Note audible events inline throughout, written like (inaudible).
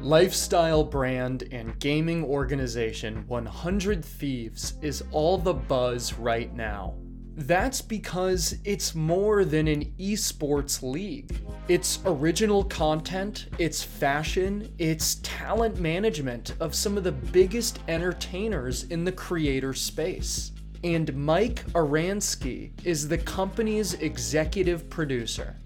Lifestyle brand and gaming organization 100 Thieves is all the buzz right now. That's because it's more than an esports league. It's original content, it's fashion, it's talent management of some of the biggest entertainers in the creator space. And Mike Aransky is the company's executive producer.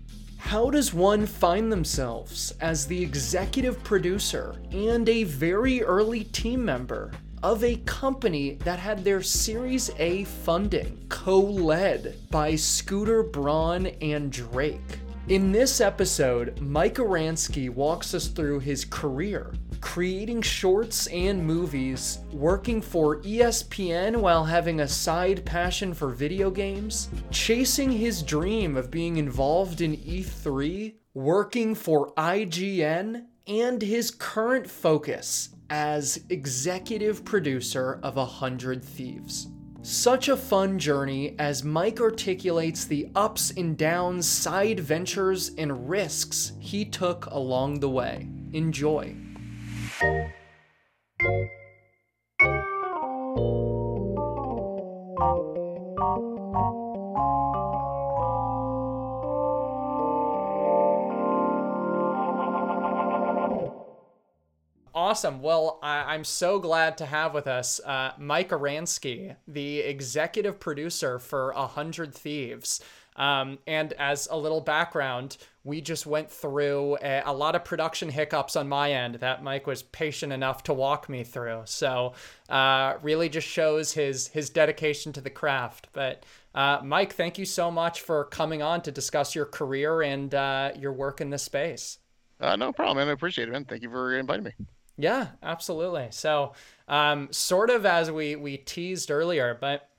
How does one find themselves as the executive producer and a very early team member of a company that had their Series A funding co led by Scooter Braun and Drake? In this episode, Mike Aransky walks us through his career, creating shorts and movies, working for ESPN while having a side passion for video games, chasing his dream of being involved in E3, working for IGN, and his current focus as executive producer of A Hundred Thieves. Such a fun journey as Mike articulates the ups and downs, side ventures, and risks he took along the way. Enjoy. Awesome. Well, I- am so glad to have with us uh, Mike Aransky, the executive producer for A Hundred Thieves. Um, and as a little background, we just went through a, a, lot of production hiccups on my end that Mike was patient enough to walk me through. So, uh, really just shows his his dedication to the craft. But uh, Mike, thank you so much for coming on to discuss your career and uh, your work in this space. Uh, no problem, man. I appreciate it, man. Thank you for inviting me. Yeah, absolutely. So, um, sort of as we we teased earlier, but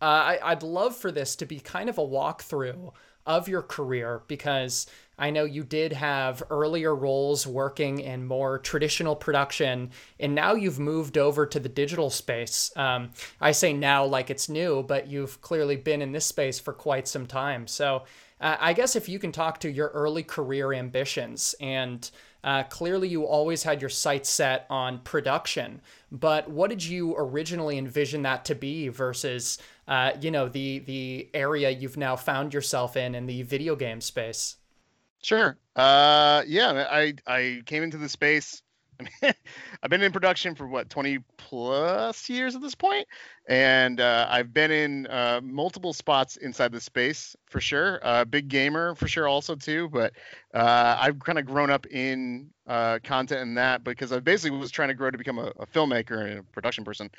uh, I, I'd love for this to be kind of a walkthrough of your career because I know you did have earlier roles working in more traditional production, and now you've moved over to the digital space. Um, I say now like it's new, but you've clearly been in this space for quite some time. So, uh, I guess if you can talk to your early career ambitions and uh, clearly, you always had your sights set on production, but what did you originally envision that to be versus, uh, you know, the the area you've now found yourself in in the video game space? Sure. Uh, yeah, I I came into the space (laughs) I mean, (laughs) I've been in production for what 20 plus years at this point, and uh, I've been in uh, multiple spots inside the space for sure. Uh, big gamer for sure, also too. But uh, I've kind of grown up in uh, content and that because I basically was trying to grow to become a, a filmmaker and a production person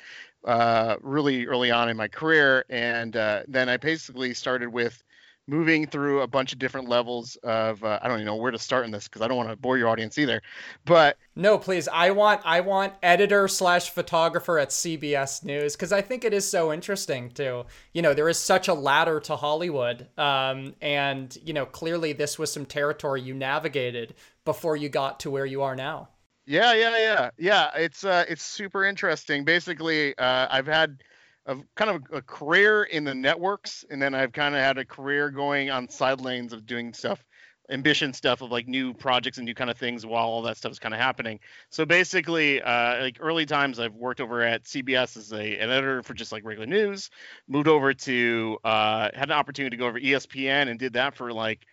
uh, really early on in my career, and then I basically started with moving through a bunch of different levels of uh, I don't even know where to start in this because I don't want to bore your audience either. But no, please, I want I want editor slash photographer at CBS News because I think it is so interesting to you know there is such a ladder to Hollywood, um, and you know clearly this was some territory you navigated before you got to where you are now. Yeah, yeah, yeah, yeah. It's uh, it's super interesting. Basically, uh, I've had of kind of a career in the networks, and then I've kind of had a career going on side lanes of doing stuff, ambition stuff of like new projects and new kind of things while all that stuff is kind of happening. So basically, uh, like early times, I've worked over at CBS as a an editor for just like regular news. Moved over to uh, had an opportunity to go over ESPN and did that for like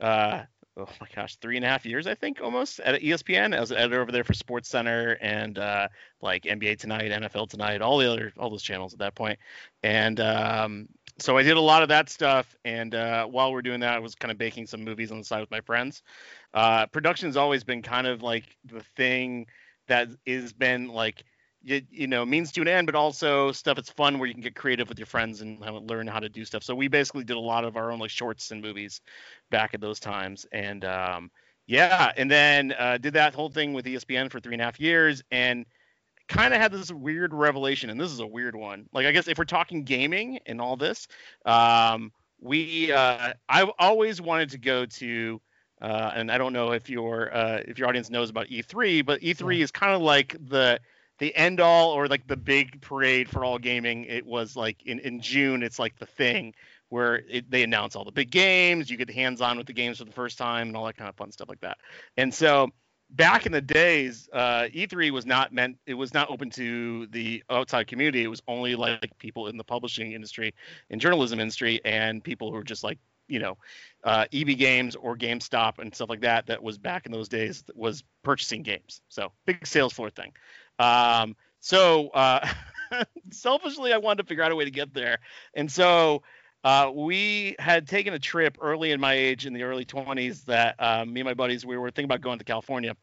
uh, oh my gosh, three and a half years, I think, almost at ESPN as an editor over there for Sports Center and uh, like NBA Tonight, NFL Tonight, all the other all those channels at that point. And um, so I did a lot of that stuff. And uh, while we're doing that, I was kind of baking some movies on the side with my friends. Uh, production's always been kind of like the thing that has been like you, you know means to an end but also stuff that's fun where you can get creative with your friends and learn how to do stuff. So we basically did a lot of our own like shorts and movies back at those times. And um, yeah and then uh, did that whole thing with espn for three and a half years and kind of had this weird revelation and this is a weird one. Like i guess if we're talking gaming and all this um, we uh, i've always wanted to go to uh, and I don't know if your uh, if your audience knows about E3, but E3 yeah. is kind of like the the end all or like the big parade for all gaming. It was like in, in June, it's like the thing where it, they announce all the big games, you get hands on with the games for the first time and all that kind of fun stuff like that. And so back in the days, uh, E3 was not meant. It was not open to the outside community. It was only like people in the publishing industry and journalism industry, and people who were just like you know, uh, EB Games or GameStop and stuff like that. That was back in those days was purchasing games. So big sales floor thing. Um, so uh, (laughs) selfishly, I wanted to figure out a way to get there, and so uh, we had taken a trip early in my age in the early 20s that uh, me and my buddies we were thinking about going to California.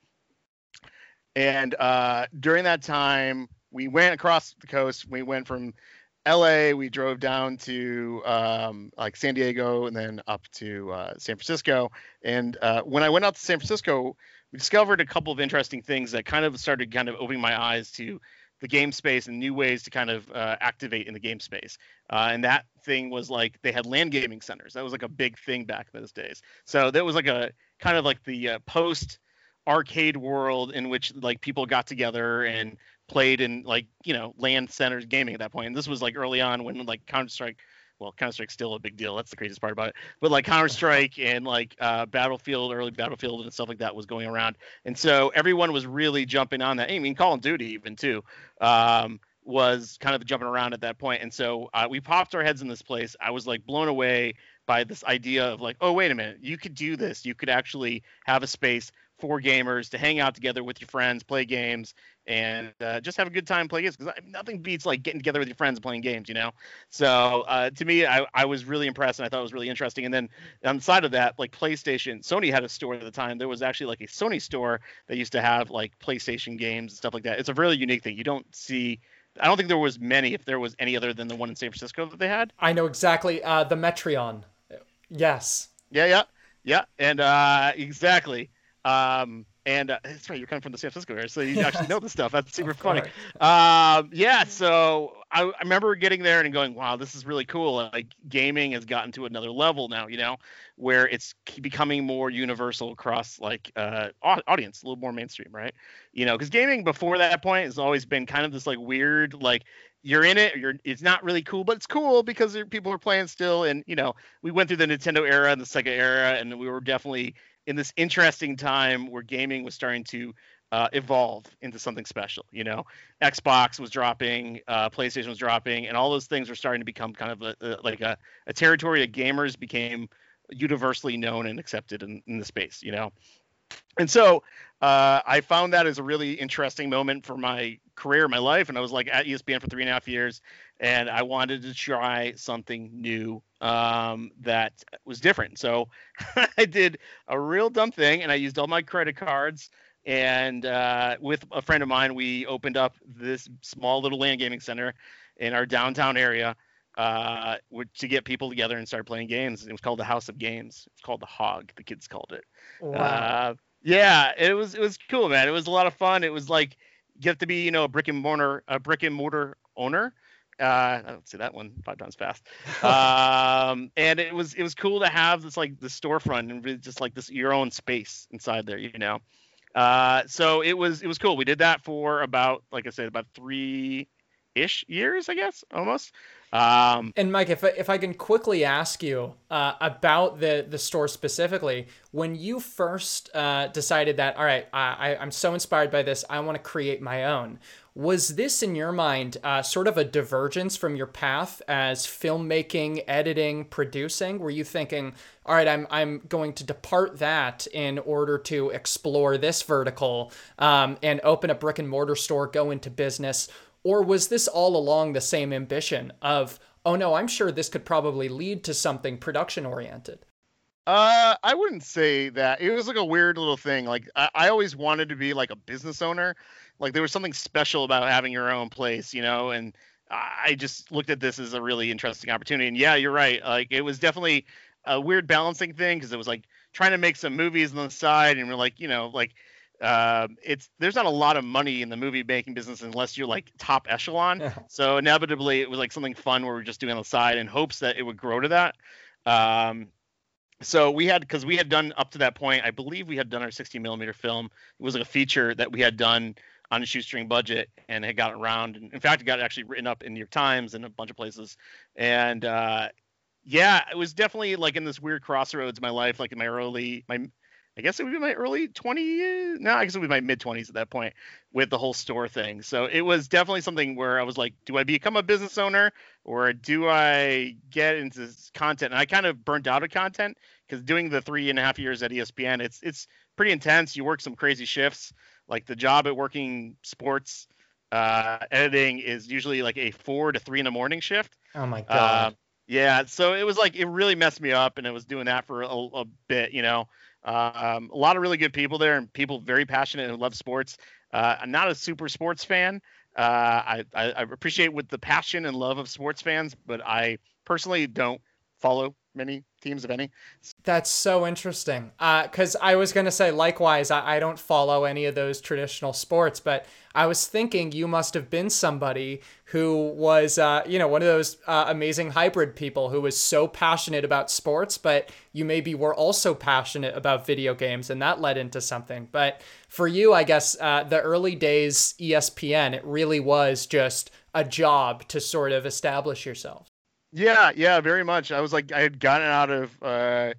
And uh, during that time, we went across the coast. We went from LA. We drove down to um, like San Diego and then up to uh, San Francisco. And uh, when I went out to San Francisco, we discovered a couple of interesting things that kind of started kind of opening my eyes to the game space and new ways to kind of uh, activate in the game space. Uh, and that thing was like they had LAN gaming centers. That was like a big thing back in those days. So that was like a kind of like the uh, post arcade world in which like people got together and played in like you know LAN centers gaming at that point. And this was like early on when like Counter Strike well, Counter Strike's still a big deal. That's the craziest part about it. But like Counter Strike and like uh, Battlefield, early Battlefield and stuff like that was going around, and so everyone was really jumping on that. I mean, Call of Duty even too um, was kind of jumping around at that point. and so uh, we popped our heads in this place. I was like blown away by this idea of like, oh wait a minute, you could do this. You could actually have a space for gamers to hang out together with your friends, play games, and uh, just have a good time playing games. Because nothing beats like getting together with your friends and playing games, you know. So uh, to me, I, I was really impressed, and I thought it was really interesting. And then on the side of that, like PlayStation, Sony had a store at the time. There was actually like a Sony store that used to have like PlayStation games and stuff like that. It's a really unique thing. You don't see. I don't think there was many, if there was any other than the one in San Francisco that they had. I know exactly. Uh, the Metreon. Yes. Yeah, yeah, yeah, and uh, exactly. Um, and uh, that's right, you're coming from the San Francisco area, so you (laughs) actually know the stuff. That's super funny. Um, yeah, so I, I, remember getting there and going, "Wow, this is really cool!" Like gaming has gotten to another level now, you know, where it's becoming more universal across like uh, audience, a little more mainstream, right? You know, because gaming before that point has always been kind of this like weird, like you're in it, you're it's not really cool, but it's cool because people are playing still. And you know, we went through the Nintendo era and the Sega era, and we were definitely in this interesting time where gaming was starting to uh, evolve into something special. You know, Xbox was dropping, uh, PlayStation was dropping, and all those things were starting to become kind of a, a, like a, a territory that gamers became universally known and accepted in, in the space. You know, and so uh, I found that as a really interesting moment for my career, my life, and I was like at ESPN for three and a half years, and I wanted to try something new um, that was different. So (laughs) I did a real dumb thing, and I used all my credit cards. And uh, with a friend of mine, we opened up this small little LAN gaming center in our downtown area uh, to get people together and start playing games. It was called the House of Games. It's called the Hog. The kids called it. Wow. Uh, yeah, it was it was cool, man. It was a lot of fun. It was like you have to be you know a brick and mortar a brick and mortar owner uh, I don't see that one five times fast. um, (laughs) and it was it was cool to have this like the storefront and just like this your own space inside there, you know. Uh, so it was it was cool. We did that for about like I said about three ish years, I guess, almost. Um, and Mike, if I, if I can quickly ask you uh, about the the store specifically, when you first uh, decided that, all right, I, I'm so inspired by this, I want to create my own. Was this, in your mind, uh, sort of a divergence from your path as filmmaking, editing, producing? Were you thinking, all right, I'm, I'm going to depart that in order to explore this vertical um, and open a brick and mortar store, go into business? Or was this all along the same ambition of, oh no, I'm sure this could probably lead to something production oriented? Uh, I wouldn't say that. It was like a weird little thing. Like I, I always wanted to be like a business owner like there was something special about having your own place, you know, and I just looked at this as a really interesting opportunity. And yeah, you're right. Like it was definitely a weird balancing thing because it was like trying to make some movies on the side, and we're like, you know, like uh, it's there's not a lot of money in the movie making business unless you're like top echelon. Yeah. (laughs) So inevitably, it was like something fun where we're just doing on the side in hopes that it would grow to that. Um, so we had because we had done up to that point, I believe we had done our 60 millimeter film. It was like a feature that we had done on a shoestring budget and had got around. And in fact, it got actually written up in New York Times and a bunch of places. And uh, yeah, it was definitely like in this weird crossroads in my life, like in my early, my I guess it would be my early 20s. No, I guess it would be my mid 20s at that point with the whole store thing. So it was definitely something where I was like, do I become a business owner or do I get into content? And I kind of burnt out of content because doing the three and a half years at ESPN, it's it's pretty intense. You work some crazy shifts. Like the job at working sports uh, editing is usually like a four to three in the morning shift. Oh my god. Uh, yeah, so it was like it really messed me up, and it was doing that for a, a bit, you know. Um, a lot of really good people there, and people very passionate and love sports. Uh, I'm not a super sports fan. Uh, I, I, I appreciate with the passion and love of sports fans, but I personally don't follow many teams, of any. That's so interesting. Because uh, I was going to say, likewise, I, I don't follow any of those traditional sports, but I was thinking you must have been somebody who was, uh, you know, one of those uh, amazing hybrid people who was so passionate about sports, but you maybe were also passionate about video games, and that led into something. But for you, I guess uh, the early days ESPN, it really was just a job to sort of establish yourself. Yeah, yeah, very much. I was like, I had gotten out of, uh,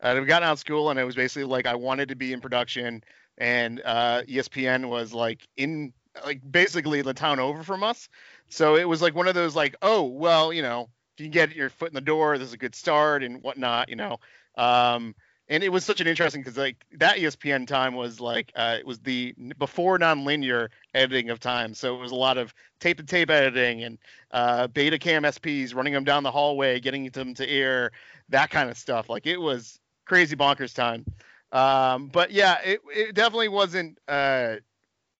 I had gotten out of school, and it was basically like I wanted to be in production, and uh, ESPN was like in, like basically the town over from us. So it was like one of those like, oh, well, you know, if you can get your foot in the door, this is a good start and whatnot, you know. Um, and it was such an interesting because like that ESPN time was like uh, it was the before nonlinear editing of time, so it was a lot of tape to tape editing and uh, Betacam SPs running them down the hallway, getting them to air, that kind of stuff. Like it was crazy bonkers time. Um, but yeah, it it definitely wasn't. Uh,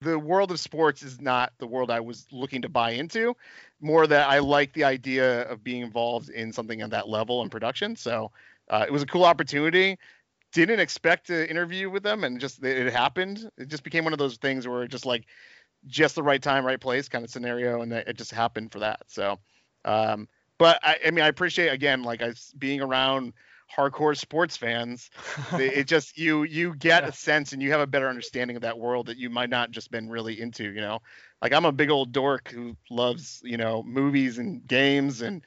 the world of sports is not the world I was looking to buy into. More that I like the idea of being involved in something at that level in production. So uh, it was a cool opportunity didn't expect to interview with them and just it happened. It just became one of those things where it just like just the right time right place kind of scenario and it just happened for that. So um but i, I mean i appreciate again like i being around hardcore sports fans it (laughs) just you you get yeah. a sense and you have a better understanding of that world that you might not just been really into you know? Like i'm a big old dork who loves you know movies and games and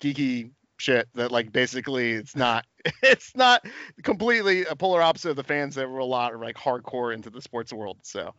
geeky shit that like basically it's not (laughs) it's not completely a polar opposite of the fans that were a lot like hardcore into the sports world. So,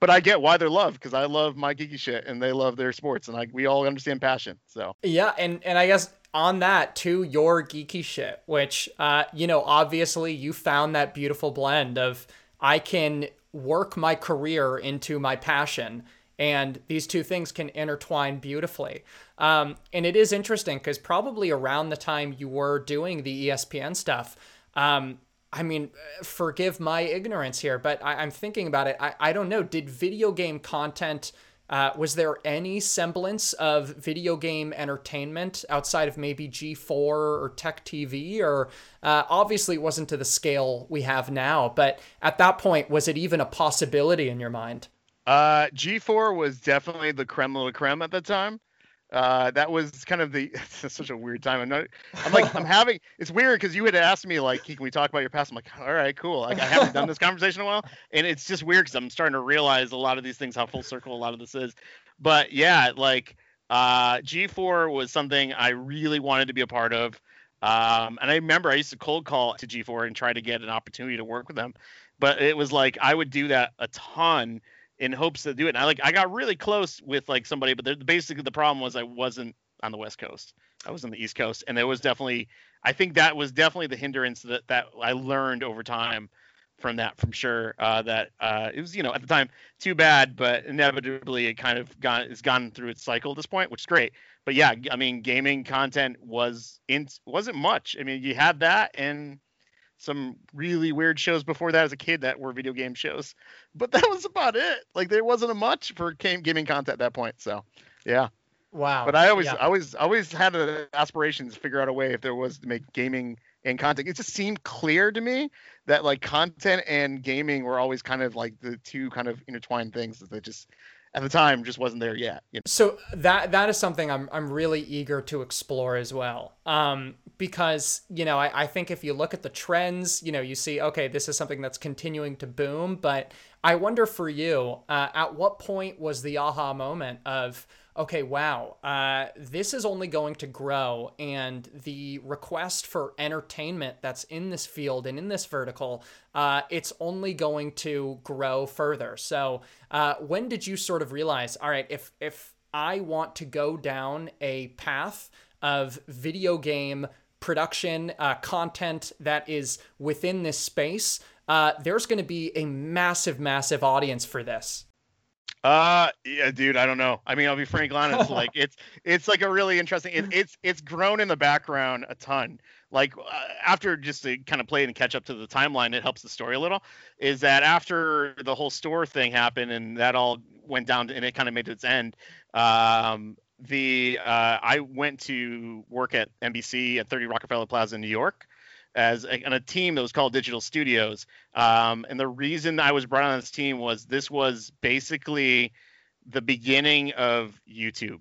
but I get why they're loved because I love my geeky shit and they love their sports and like we all understand passion. So yeah, and and I guess on that to your geeky shit, which uh you know obviously you found that beautiful blend of I can work my career into my passion and these two things can intertwine beautifully. Um, and it is interesting because probably around the time you were doing the ESPN stuff, um, I mean, forgive my ignorance here, but I, am thinking about it. I, I don't know. Did video game content, uh, was there any semblance of video game entertainment outside of maybe G4 or Tech TV? Or uh, obviously it wasn't to the scale we have now, but at that point, was it even a possibility in your mind? Uh, G4 was definitely the creme de la creme at the time. Uh, that was kind of the (laughs) such a weird time. I'm not. I'm like I'm (laughs) having. It's weird because you had asked me like, can we talk about your past? I'm like, all right, cool. Like I haven't done (laughs) this conversation in a while, and it's just weird because I'm starting to realize a lot of these things how full circle a lot of this is. But yeah, like uh, G4 was something I really wanted to be a part of. Um, and I remember I used to cold call to G4 and try to get an opportunity to work with them. But it was like I would do that a ton in hopes to do it. And I like I got really close with like somebody, but basically the problem was I wasn't on the West Coast. I was on the East Coast, and there was definitely I think that was definitely the hindrance that that I learned over time from that from sure uh, that uh, it was you know at the time too bad, but inevitably it kind of gone it's gone through its cycle at this point, which is great. But yeah, I mean gaming content was in wasn't much. I mean you had that and some really weird shows before that as a kid that were video game shows, but that (laughs) was about it. Like there wasn't a much for game gaming content at that point. So, yeah. Wow. But I always, yeah. always, always had the aspirations to figure out a way if there was to make gaming and content. It just seemed clear to me that like content and gaming were always kind of like the two kind of intertwined things that just at the time just wasn't there yet. You know? So that that is something I'm I'm really eager to explore as well. Um, because you know I, I think if you look at the trends, you know you see okay this is something that's continuing to boom, but I wonder for you, uh, at what point was the aha moment of, okay, wow, uh, this is only going to grow, and the request for entertainment that's in this field and in this vertical, uh, it's only going to grow further. So, uh, when did you sort of realize, all right, if if I want to go down a path of video game production uh, content that is within this space, uh, there's going to be a massive, massive audience for this. Uh, yeah, dude, I don't know. I mean, I'll be frank honest. (laughs) like, it's it's like a really interesting. It, it's it's grown in the background a ton. Like uh, after just to kind of play and catch up to the timeline, it helps the story a little. Is that after the whole store thing happened and that all went down and it kind of made its end. Um, the uh, I went to work at NBC at 30 Rockefeller Plaza in New York as a, on a team that was called Digital Studios. Um, and the reason I was brought on this team was this was basically the beginning of YouTube,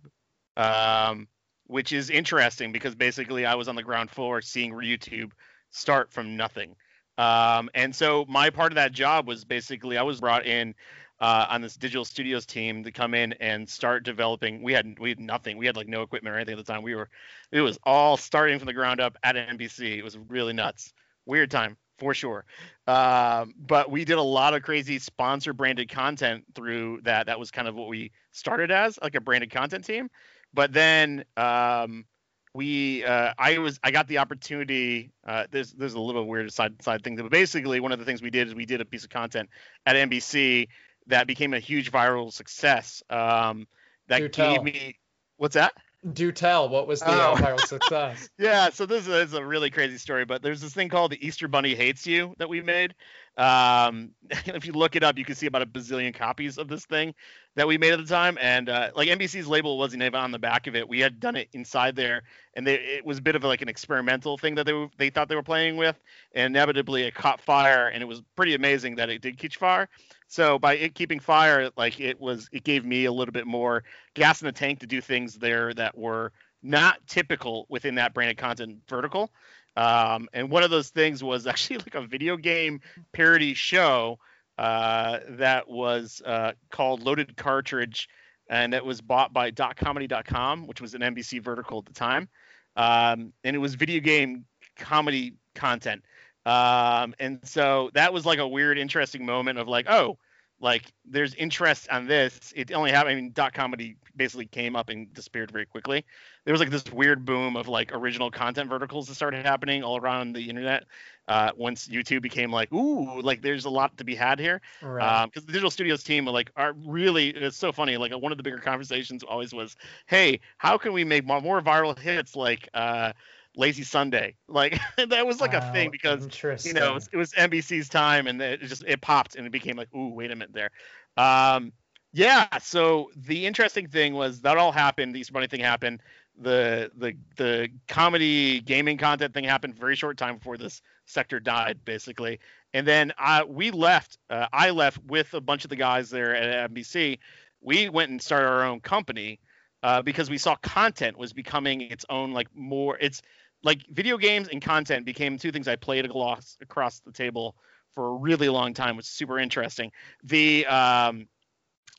um, which is interesting because basically I was on the ground floor seeing YouTube start from nothing. Um, and so my part of that job was basically I was brought in uh, on this digital studios team to come in and start developing. We had we had nothing. We had like no equipment or anything at the time. We were it was all starting from the ground up at NBC. It was really nuts. Weird time for sure. Um, but we did a lot of crazy sponsor branded content through that. That was kind of what we started as, like a branded content team. But then um, we, uh, I was, I got the opportunity. Uh, there's, there's a little weird side side thing, but basically one of the things we did is we did a piece of content at NBC that became a huge viral success. Um, that Do gave tell. me what's that? Do tell, what was the Oh. uh, viral (laughs) success? Yeah, so this is a really crazy story, but there's this thing called the Easter Bunny Hates You that we made. Um, (laughs) if you look it up, you can see about a bazillion copies of this thing that we made at the time. And uh, like NBC's label wasn't even on the back of it. We had done it inside there, and they, it was a bit of like an experimental thing that they were, they thought they were playing with. And inevitably, it caught fire, and it was pretty amazing that it did catch fire. So by it keeping fire, like it was, it gave me a little bit more gas in the tank to do things there that were not typical within that branded content vertical. Um, and one of those things was (laughs) actually like a video game parody show uh, that was uh, called Loaded Cartridge, and it was bought by .comedy.com, which was an NBC vertical at the time, um, and it was video game comedy content. Um, and so that was like a weird, interesting moment of like, oh, like there's interest on this. It only happened. I mean, dot comedy basically came up and disappeared very quickly. There was like this weird boom of like original content verticals that started happening all around the internet. Uh, once YouTube became like, ooh, like there's a lot to be had here. Right. Because the digital studios team were like are really it's so funny. Like one of the bigger conversations always was, hey, how can we make more, more viral hits like uh, Lazy Sunday? Like (laughs) that was like a thing because you know, it was, it was NBC's time, and it just it popped, and it became like, ooh, wait a minute there. Um, yeah. So the interesting thing was that all happened. The Easter Bunny thing happened. The the the comedy gaming content thing happened very short time before this sector died, basically. And then I we left. Uh, I left with a bunch of the guys there at NBC. We went and started our own company uh, because we saw content was becoming its own like more. It's like video games and content became two things I played across across the table for a really long time, which is super interesting. The um,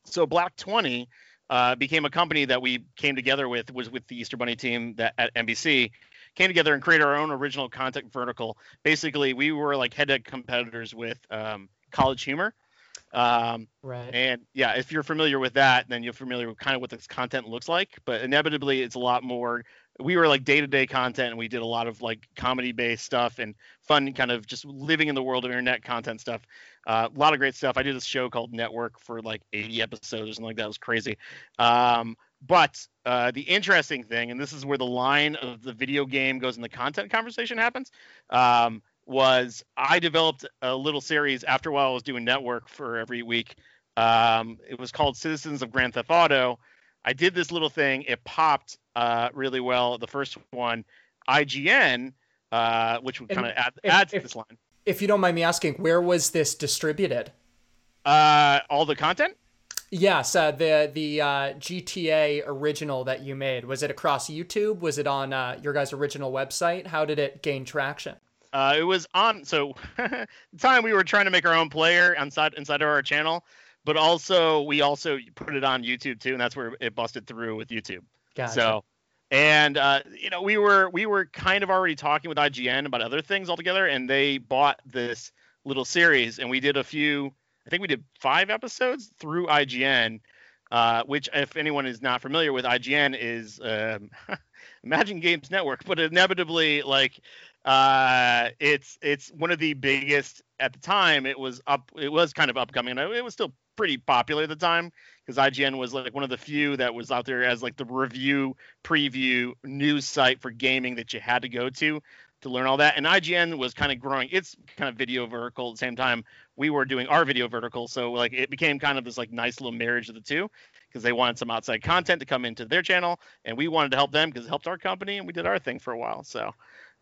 so Black Twenty uh, became a company that we came together with was with the Easter Bunny team that at NBC came together and created our own original content vertical. Basically, we were like head-to-head competitors with um, College Humor. Um, right. and yeah, if you're familiar with that, then you're familiar with kind of what this content looks like. But inevitably, it's a lot more. We were like day to day content, and we did a lot of like comedy based stuff and fun, kind of just living in the world of internet content stuff. Uh, a lot of great stuff. I did this show called Network for like 80 episodes or something like that. It was crazy. Um, but uh, the interesting thing, and this is where the line of the video game goes and the content conversation happens. Um, was I developed a little series after a while I was doing network for every week. Um, it was called Citizens of Grand Theft Auto. I did this little thing. It popped uh, really well. The first one, IGN, uh, which would kind of add, add to this line. If you don't mind me asking, where was this distributed? Uh, all the content? Yes, uh, the the uh, GTA original that you made was it across YouTube? Was it on uh, your guys' original website? How did it gain traction? Uh, it was on. So (laughs) the time we were trying to make our own player inside inside of our channel, but also we also put it on YouTube too, and that's where it busted through with YouTube. Gotcha. So, and uh, you know, we were we were kind of already talking with IGN about other things altogether, and they bought this little series, and we did a few. I think we did five episodes through IGN, uh, which, if anyone is not familiar with IGN, is um, (laughs) Imagine Games Network, but inevitably, like, uh, it's it's one of the biggest at the time. It was up. It was kind of upcoming. It was still pretty popular at the time because IGN was like one of the few that was out there as like the review preview news site for gaming that you had to go to to learn all that. And IGN was kind of growing its kind of video vertical at the same time we were doing our video vertical. So like it became kind of this like nice little marriage of the two because they wanted some outside content to come into their channel and we wanted to help them because it helped our company and we did our thing for a while. So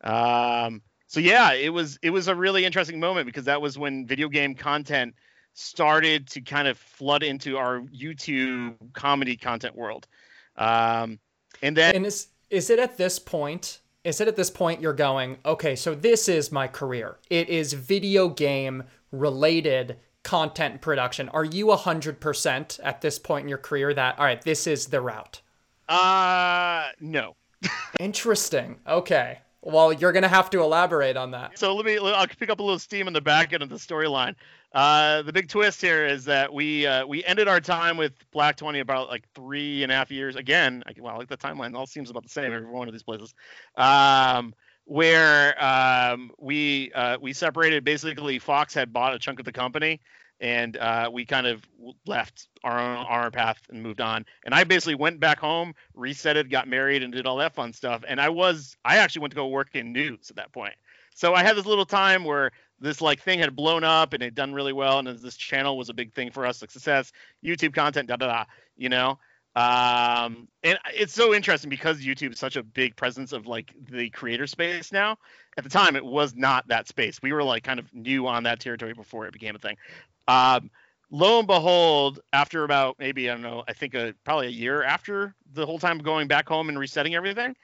um so yeah, it was it was a really interesting moment because that was when video game content started to kind of flood into our YouTube comedy content world. Um and then and is is it at this point is it at this point you're going, okay, so this is my career. It is video game related content production. Are you 100% at this point in your career that, all right, this is the route? Uh, no. (laughs) Interesting. Okay. Well, you're to have to elaborate on that. So let me, I'll pick up a little steam in the back end of the storyline. Uh, the big twist here is that we uh, we ended our time with Black Twenty about like three and a half years. Again, I, well, like the timeline all seems about the same every one of these places. Um, where um, we uh, we separated. Basically, Fox had bought a chunk of the company, and uh, we kind of left our own our path and moved on. And I basically went back home, reset it, got married, and did all that fun stuff. And I was I actually went to go work in news at that point. So I had this little time where this like thing had blown up and it done really well, and this channel was a big thing for us, success, YouTube content, da da da, you know. Um, and it's so interesting because YouTube is such a big presence of like the creator space now. At the time, it was not that space. We were like kind of new on that territory before it became a thing. Um, lo and behold, after about maybe I don't know, I think a, probably a year after the whole time going back home and resetting everything,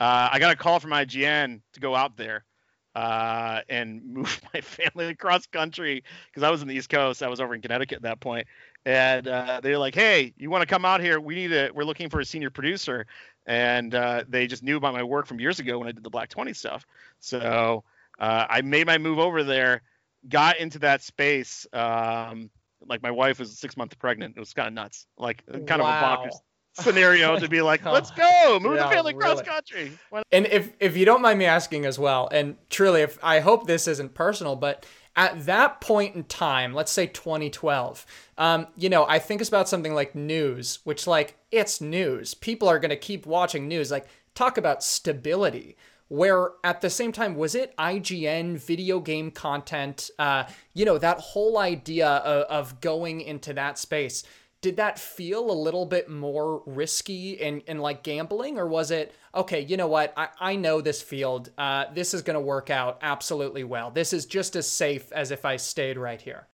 uh, I got a call from IGN to go out there uh, and (laughs) move my family across country because I was in the East Coast. I was over in Connecticut at that point, and uh, they're like, "Hey, you want to come out here? We need a. We're looking for a senior producer." And uh, they just knew about my work from years ago when I did the Black Twenty stuff. So uh, I made my move over there, got into that space. Um, like my wife was six months pregnant. It was kind of nuts. Like kind wow. of a bonkers (laughs) scenario to be like, let's go, move yeah, the family cross country. And if if you don't mind me asking as well, and truly, if I hope this isn't personal, but at that point in time, let's say 2012, um, you know, I think it's about something like news, which like it's news. People are gonna keep watching news. Like talk about stability. Where at the same time, was it IGN video game content? Uh, you know, that whole idea of, of going into that space did that feel a little bit more risky and, and like gambling? Or was it okay you know what? I, I know this field. Uh, this is going to work out absolutely well. This is just as safe as if i stayed right here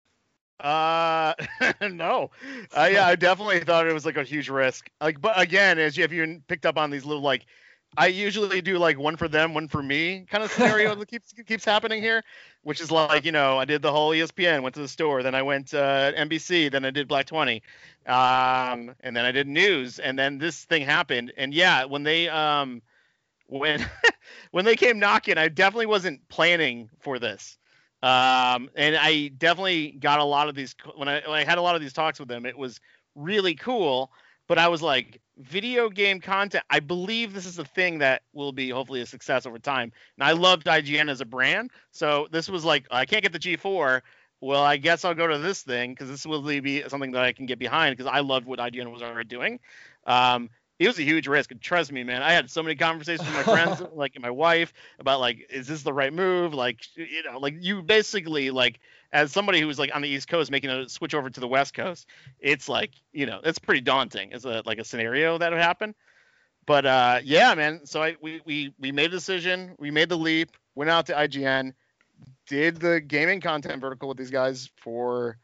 uh (laughs) no. I, yeah i definitely thought it was like a huge risk. Like but again as you if you picked up on these little like I usually do like one for them, one for me kind of scenario (laughs) that keeps keeps happening here, which is like you know I did the whole ESPN, went to the store, then I went uh, NBC, then I did Black Twenty, um, and then I did news, and then this thing happened, and yeah, when they um, when (laughs) when they came knocking, I definitely wasn't planning for this, um, and I definitely got a lot of these when I, when I had a lot of these talks with them, it was really cool but I was like, video game content. I believe this is a thing that will be hopefully a success over time. And I loved IGN as a brand, so this was like, I can't get the G4. Well, I guess I'll go to this thing because this will be something that I can get behind because I loved what IGN was already doing. Um, it was a huge risk. And trust me, man, I had so many conversations with my friends, (laughs) like my wife, about like, is this the right move? Like, you know, like you basically like as somebody who was like on the East Coast making a switch over to the West Coast, it's like you know it's pretty daunting as a like a scenario that would happen. But uh, yeah, man. So I we we we made a decision. We made the leap. Went out to IGN, did the gaming content vertical with these guys for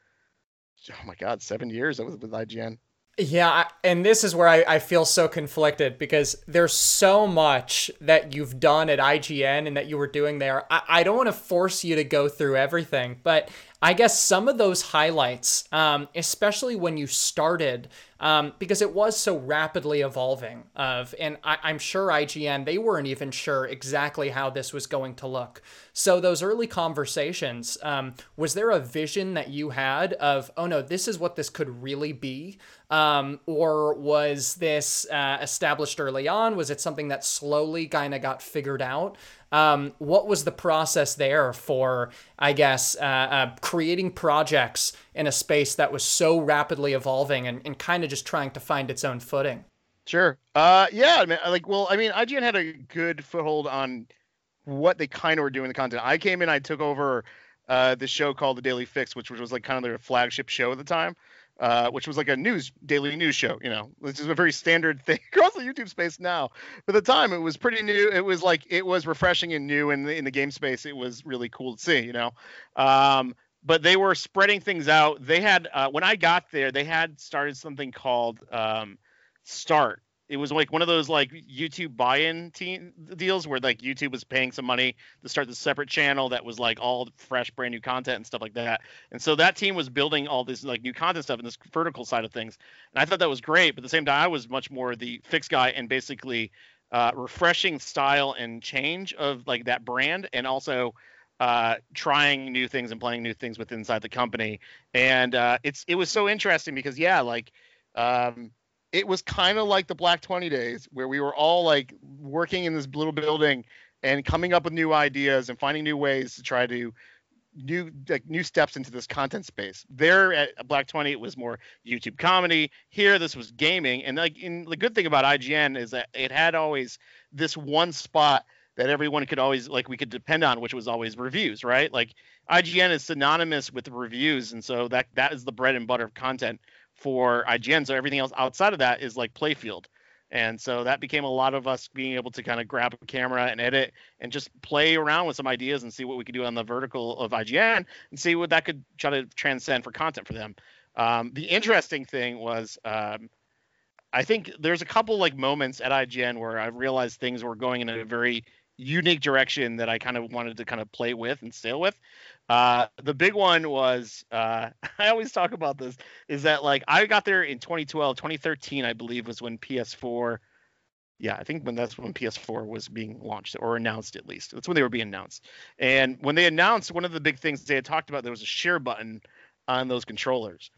oh my god, seven years. I was with IGN. Yeah, and this is where I, I feel so conflicted because there's so much that you've done at IGN and that you were doing there. I, I don't want to force you to go through everything, but I guess some of those highlights, um, especially when you started, um, because it was so rapidly evolving. Of and I, am sure IGN they weren't even sure exactly how this was going to look. So those early conversations, um, was there a vision that you had of, oh no, this is what this could really be, um, or was this uh, established early on? Was it something that slowly kind of got figured out? Um, what was the process there for, I guess, uh, uh, creating projects in a space that was so rapidly evolving and, and kind of just trying to find its own footing? Sure. Uh, yeah. I mean, like, well, I mean, IGN had a good foothold on what they kind of were doing the content. I came in, I took over uh, the show called The Daily Fix, which was like kind of their flagship show at the time uh, which was like a news daily news show. You know, which is a very standard thing (laughs) across the YouTube space now. But at the time, it was pretty new. It was like it was refreshing and new in the in the game space. It was really cool to see. You know. Um, but they were spreading things out. They had uh, when I got there, they had started something called um, Start, it was like one of those like YouTube buy-in team deals where like YouTube was paying some money to start the separate channel that was like all fresh, brand new content and stuff like that. And so that team was building all this like new content stuff in this vertical side of things. And I thought that was great. But at the same time, I was much more the fix guy and basically uh, refreshing style and change of like that brand and also uh, trying new things and playing new things with inside the company. And uh, it's it was so interesting because yeah, like um, it was kind of like the Black 20 days where we were all like working in this little building and coming up with new ideas and finding new ways to try to new like new steps into this content space. There at Black 20 it was more YouTube comedy. Here this was gaming and like in, the good thing about IGN is that it had always this one spot that everyone could always like we could depend on which was always reviews, right? Like IGN is synonymous with reviews and so that that is the bread and butter of content for IGN. So everything else outside of that is like playfield. And so that became a lot of us being able to kind of grab a camera and edit and just play around with some ideas and see what we could do on the vertical of IGN and see what that could try to transcend for content for them. Um, the interesting thing was, um, I think there's a couple like moments at IGN where I realized things were going in a very unique direction that I kind of wanted to kind of play with and sail with. Uh, the big one was uh, (laughs) I always talk about this is that like I got there in 2012, 2013, I believe was when PS4. Yeah, I think when that's when PS4 was being launched or announced at least. That's when they were being announced. And when they announced, one of the big things they had talked about there was a share button on those controllers.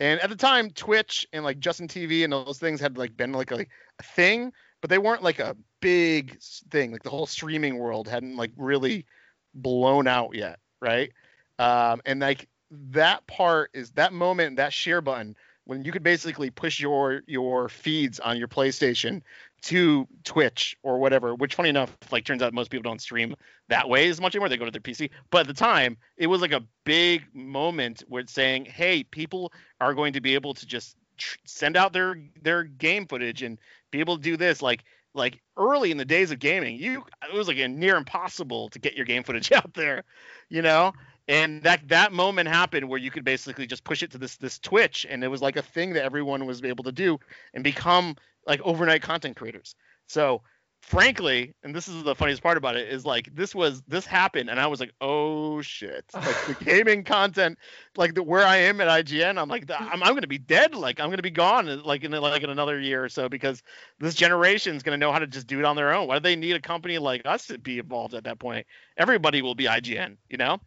And at the time, Twitch and like Justin TV and those things had like been like a, a thing, but they weren't like a big thing. Like the whole streaming world hadn't like really blown out yet right? Um, and like that part is that moment, that share button when you could basically push your your feeds on your PlayStation to Twitch or whatever. Which, funny enough, like turns out most people don't stream that way as much anymore. They go to their PC. But at the time, it was like a big moment where it's saying, "Hey, people are going to be able to just send out their their game footage and be able to do this." Like like early in the days of gaming, you it was like near impossible to get your game footage (laughs) out there, you know. And that that moment happened where you could basically just push it to this this Twitch, and it was like a thing that everyone was able to do and become like overnight content creators. So frankly, and this is the funniest part about it, is like this was this happened, and I was like, oh shit! (laughs) Like the gaming content, like the where I am at IGN, I'm like, I'm, I'm gonna be dead. Like I'm gonna be gone, like in like in another year or so, because this generation is gonna know how to just do it on their own. Why do they need a company like us to be involved at that point? Everybody will be IGN, you know.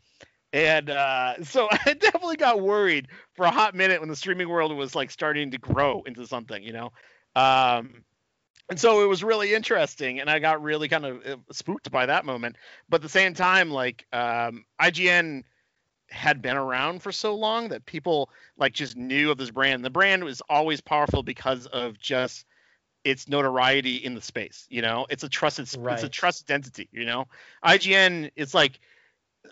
And uh, so (laughs) I definitely got worried for a hot minute when the streaming world was like starting to grow into something, you know. Um, and so it was really interesting and i got really kind of uh, spooked by that moment. But at the same time like um, ign had been around for so long that people like just knew of this brand. The brand was always powerful because of just its notoriety in the space you know? It's a trusted right. it's a trusted entity you know? Ign it's like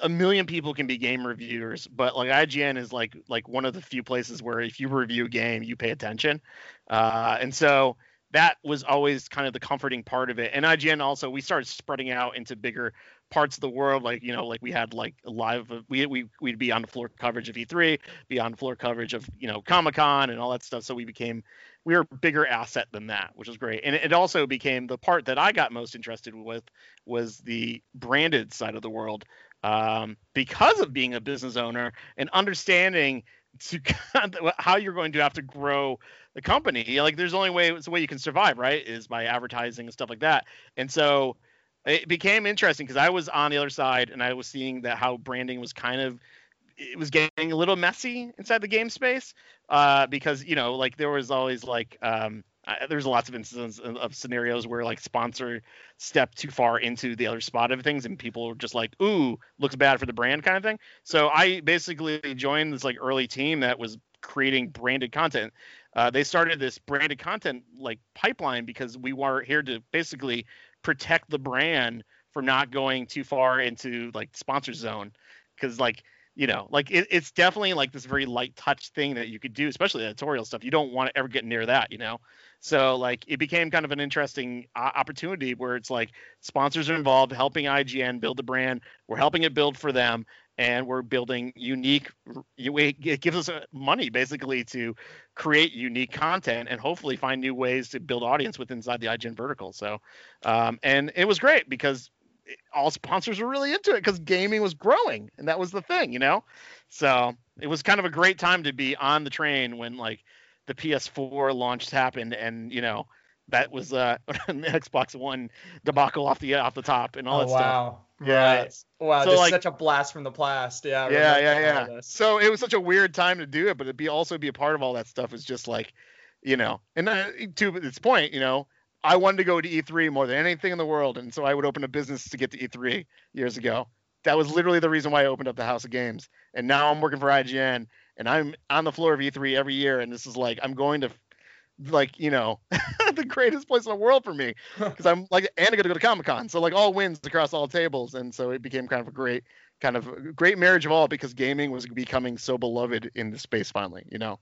a million people can be game reviewers but like ign is like like one of the few places where if you review a game you pay attention. Uh, and so that was always kind of the comforting part of it. And IGN also we started spreading out into bigger parts of the world like you know like we had like live we, we we'd be on the floor coverage of e3 be on floor coverage of you know comic-con and all that stuff so we became we were a bigger asset than that which was great and it also became the part that i got most interested with was the branded side of the world um, because of being a business owner and understanding to (laughs) how you're going to have to grow the company. Like there's only way it's the way you can survive right is by advertising and stuff like that. And so it became interesting because I was on the other side and I was seeing that how branding was kind of it was getting a little messy inside the game space uh, because you know like there was always like um, there's lots of instances of, of, scenarios where like sponsor stepped too far into the other spot of things and people were just like ooh looks bad for the brand kind of thing. So i basically joined this like early team that was creating branded content. Uh, they started this branded content like pipeline because we were here to basically protect the brand from not going too far into like sponsor zone. Because like you know like it, it's definitely like this very light touch thing that you could do especially editorial stuff. You don't want to ever get near that you know? So like it became kind of an interesting uh, opportunity where it's like sponsors are involved helping ign build the brand. We're helping it build for them and we're building unique it gives us uh, money basically to create unique content and hopefully find new ways to build audience with inside the ign vertical. So um, and it was great because all sponsors were really into it because gaming was growing and that was the thing you know so it was kind of a great time to be on the train when like the ps4 launch happened and you know that was uh (laughs) xbox one debacle off the off the top and all oh, that wow. stuff yeah. Right. Wow, so like, such a blast from the past. Yeah. Yeah, yeah, yeah. So it was such a weird time to do it, but to be also be a part of all that stuff is just like, you know, and uh, to its point, you know, I wanted to go to E3 more than anything in the world, and so I would open a business to get to E3 years ago. That was literally the reason why I opened up the House of Games, and now I'm working for IGN, and I'm on the floor of E3 every year, and this is like I'm going to like you know (laughs) the greatest place in the world for me (laughs) because I'm like and I got to go to Comic Con, so like all wins across all tables, and so it became kind of a great kind of great marriage of all because gaming was becoming so beloved in the space finally, you know.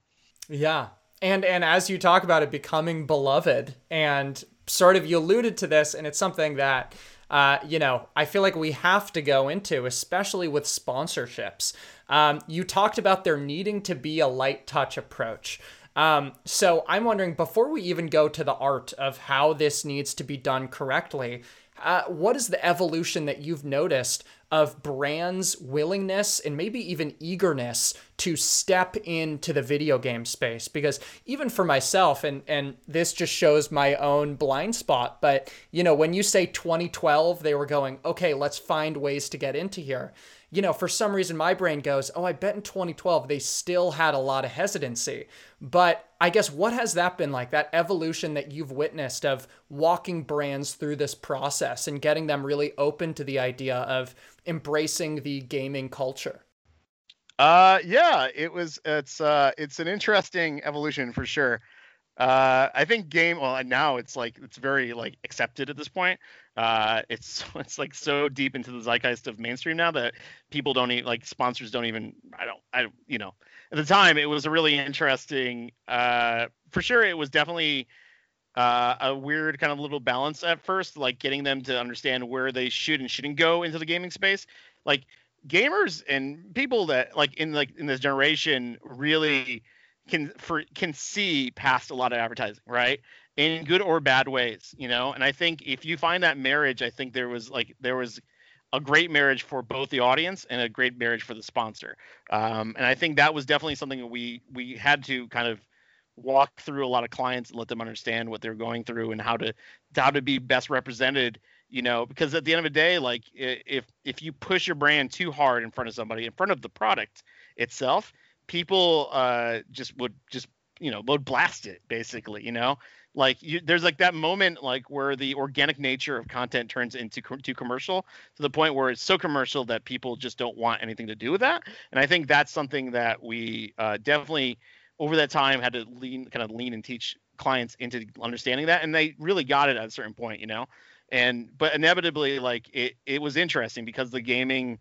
Yeah, and and as you talk about it becoming beloved, and sort of you alluded to this, and it's something that. Uh, you know, I feel like we have to go into, especially with sponsorships. Um, you talked about there needing to be a light touch approach. Um, so I'm wondering, before we even go to the art of how this needs to be done correctly, uh, what is the evolution that you've noticed of brands' willingness and maybe even eagerness to step into the video game space? Because even for myself, and and this just shows my own blind spot, but you know, when you say 2012, they were going, okay, let's find ways to get into here you know, for some reason my brain goes, oh, I bet in 2012 they still had a lot of hesitancy. But I guess what has that been like, that evolution that you've witnessed of walking brands through this process and getting them really open to the idea of embracing the gaming culture? Uh, yeah, it was. It's uh, it's an interesting evolution for sure. Uh, I think game. Well, now it's like it's very like accepted at this point. Uh, it's (laughs) it's like so deep into the zeitgeist of mainstream now that people don't even like sponsors don't even. I don't. I you know. At the time, it was a really interesting. Uh, for sure, it was definitely uh, a weird kind of little balance at first, like getting them to understand where they should and shouldn't go into the gaming space. Like gamers and people that like in like in this generation really can for can see past a lot of advertising, right? In good or bad ways, you know. And I think if you find that marriage, I think there was like there was a great marriage for both the audience and a great marriage for the sponsor. Um, and I think that was definitely something that we we had to kind of walk through a lot of clients and let them understand what they're going through and how to how to be best represented you know because at the end of the day like if if you push your brand too hard in front of somebody in front of the product itself people uh, just would just you know would blast it basically you know like you, there's like that moment like where the organic nature of content turns into too commercial to the point where it's so commercial that people just don't want anything to do with that. And i think that's something that we uh, definitely over that time had to lean kind of lean and teach clients into understanding that and they really got it at a certain point you know? And but inevitably like it, it was interesting because the gaming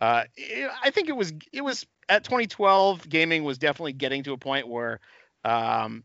uh, it, I think it was it was at 2012 gaming was definitely getting to a point where um,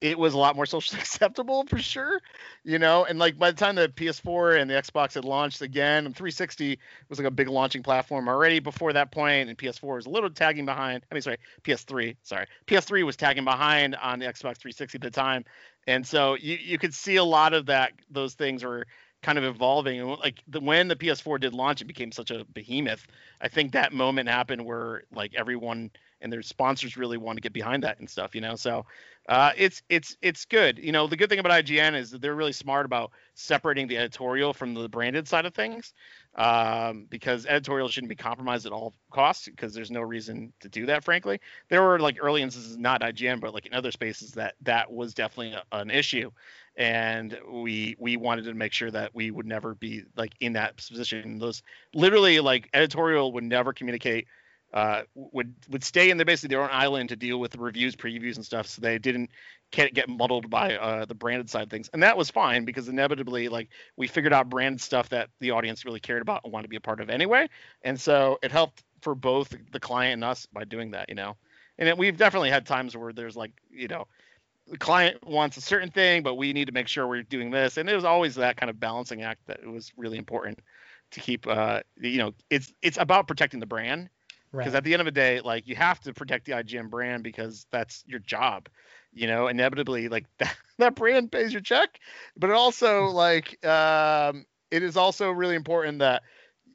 it was a lot more socially (laughs) acceptable for sure, you know. And like by the time the PS4 and the Xbox had launched again, and 360 was like a big launching platform already before that point, and PS4 was a little tagging behind. I mean, sorry, PS3, sorry, PS3 was tagging behind on the Xbox 360 at the time, and so you you could see a lot of that. Those things were kind of evolving and like the, when the PS4 did launch, it became such a behemoth. I think that moment happened where like everyone and their sponsors really want to get behind that and stuff, you know. So uh, it's it's it's good. You know, the good thing about IGN is that they're really smart about separating the editorial from the branded side of things, um, because editorial shouldn't be compromised at all costs because there's no reason to do that. Frankly, there were like early instances, not IGN, but like in other spaces that that was definitely a, an issue, and we we wanted to make sure that we would never be like in that position. Those literally like editorial would never communicate uh, would would stay in their basically their own island to deal with the reviews, previews, and stuff, so they didn't get get muddled by uh, the branded side things, and that was fine because inevitably, like we figured out branded stuff that the audience really cared about and wanted to be a part of anyway, and so it helped for both the client and us by doing that, you know. And it, we've definitely had times where there's like, you know, the client wants a certain thing, but we need to make sure we're doing this, and it was always that kind of balancing act that was really important to keep. Uh, you know, it's it's about protecting the brand because right. at the end of the day like you have to protect the ign brand because that's your job you know inevitably like (laughs) that, that brand pays your check but it also like um it is also really important that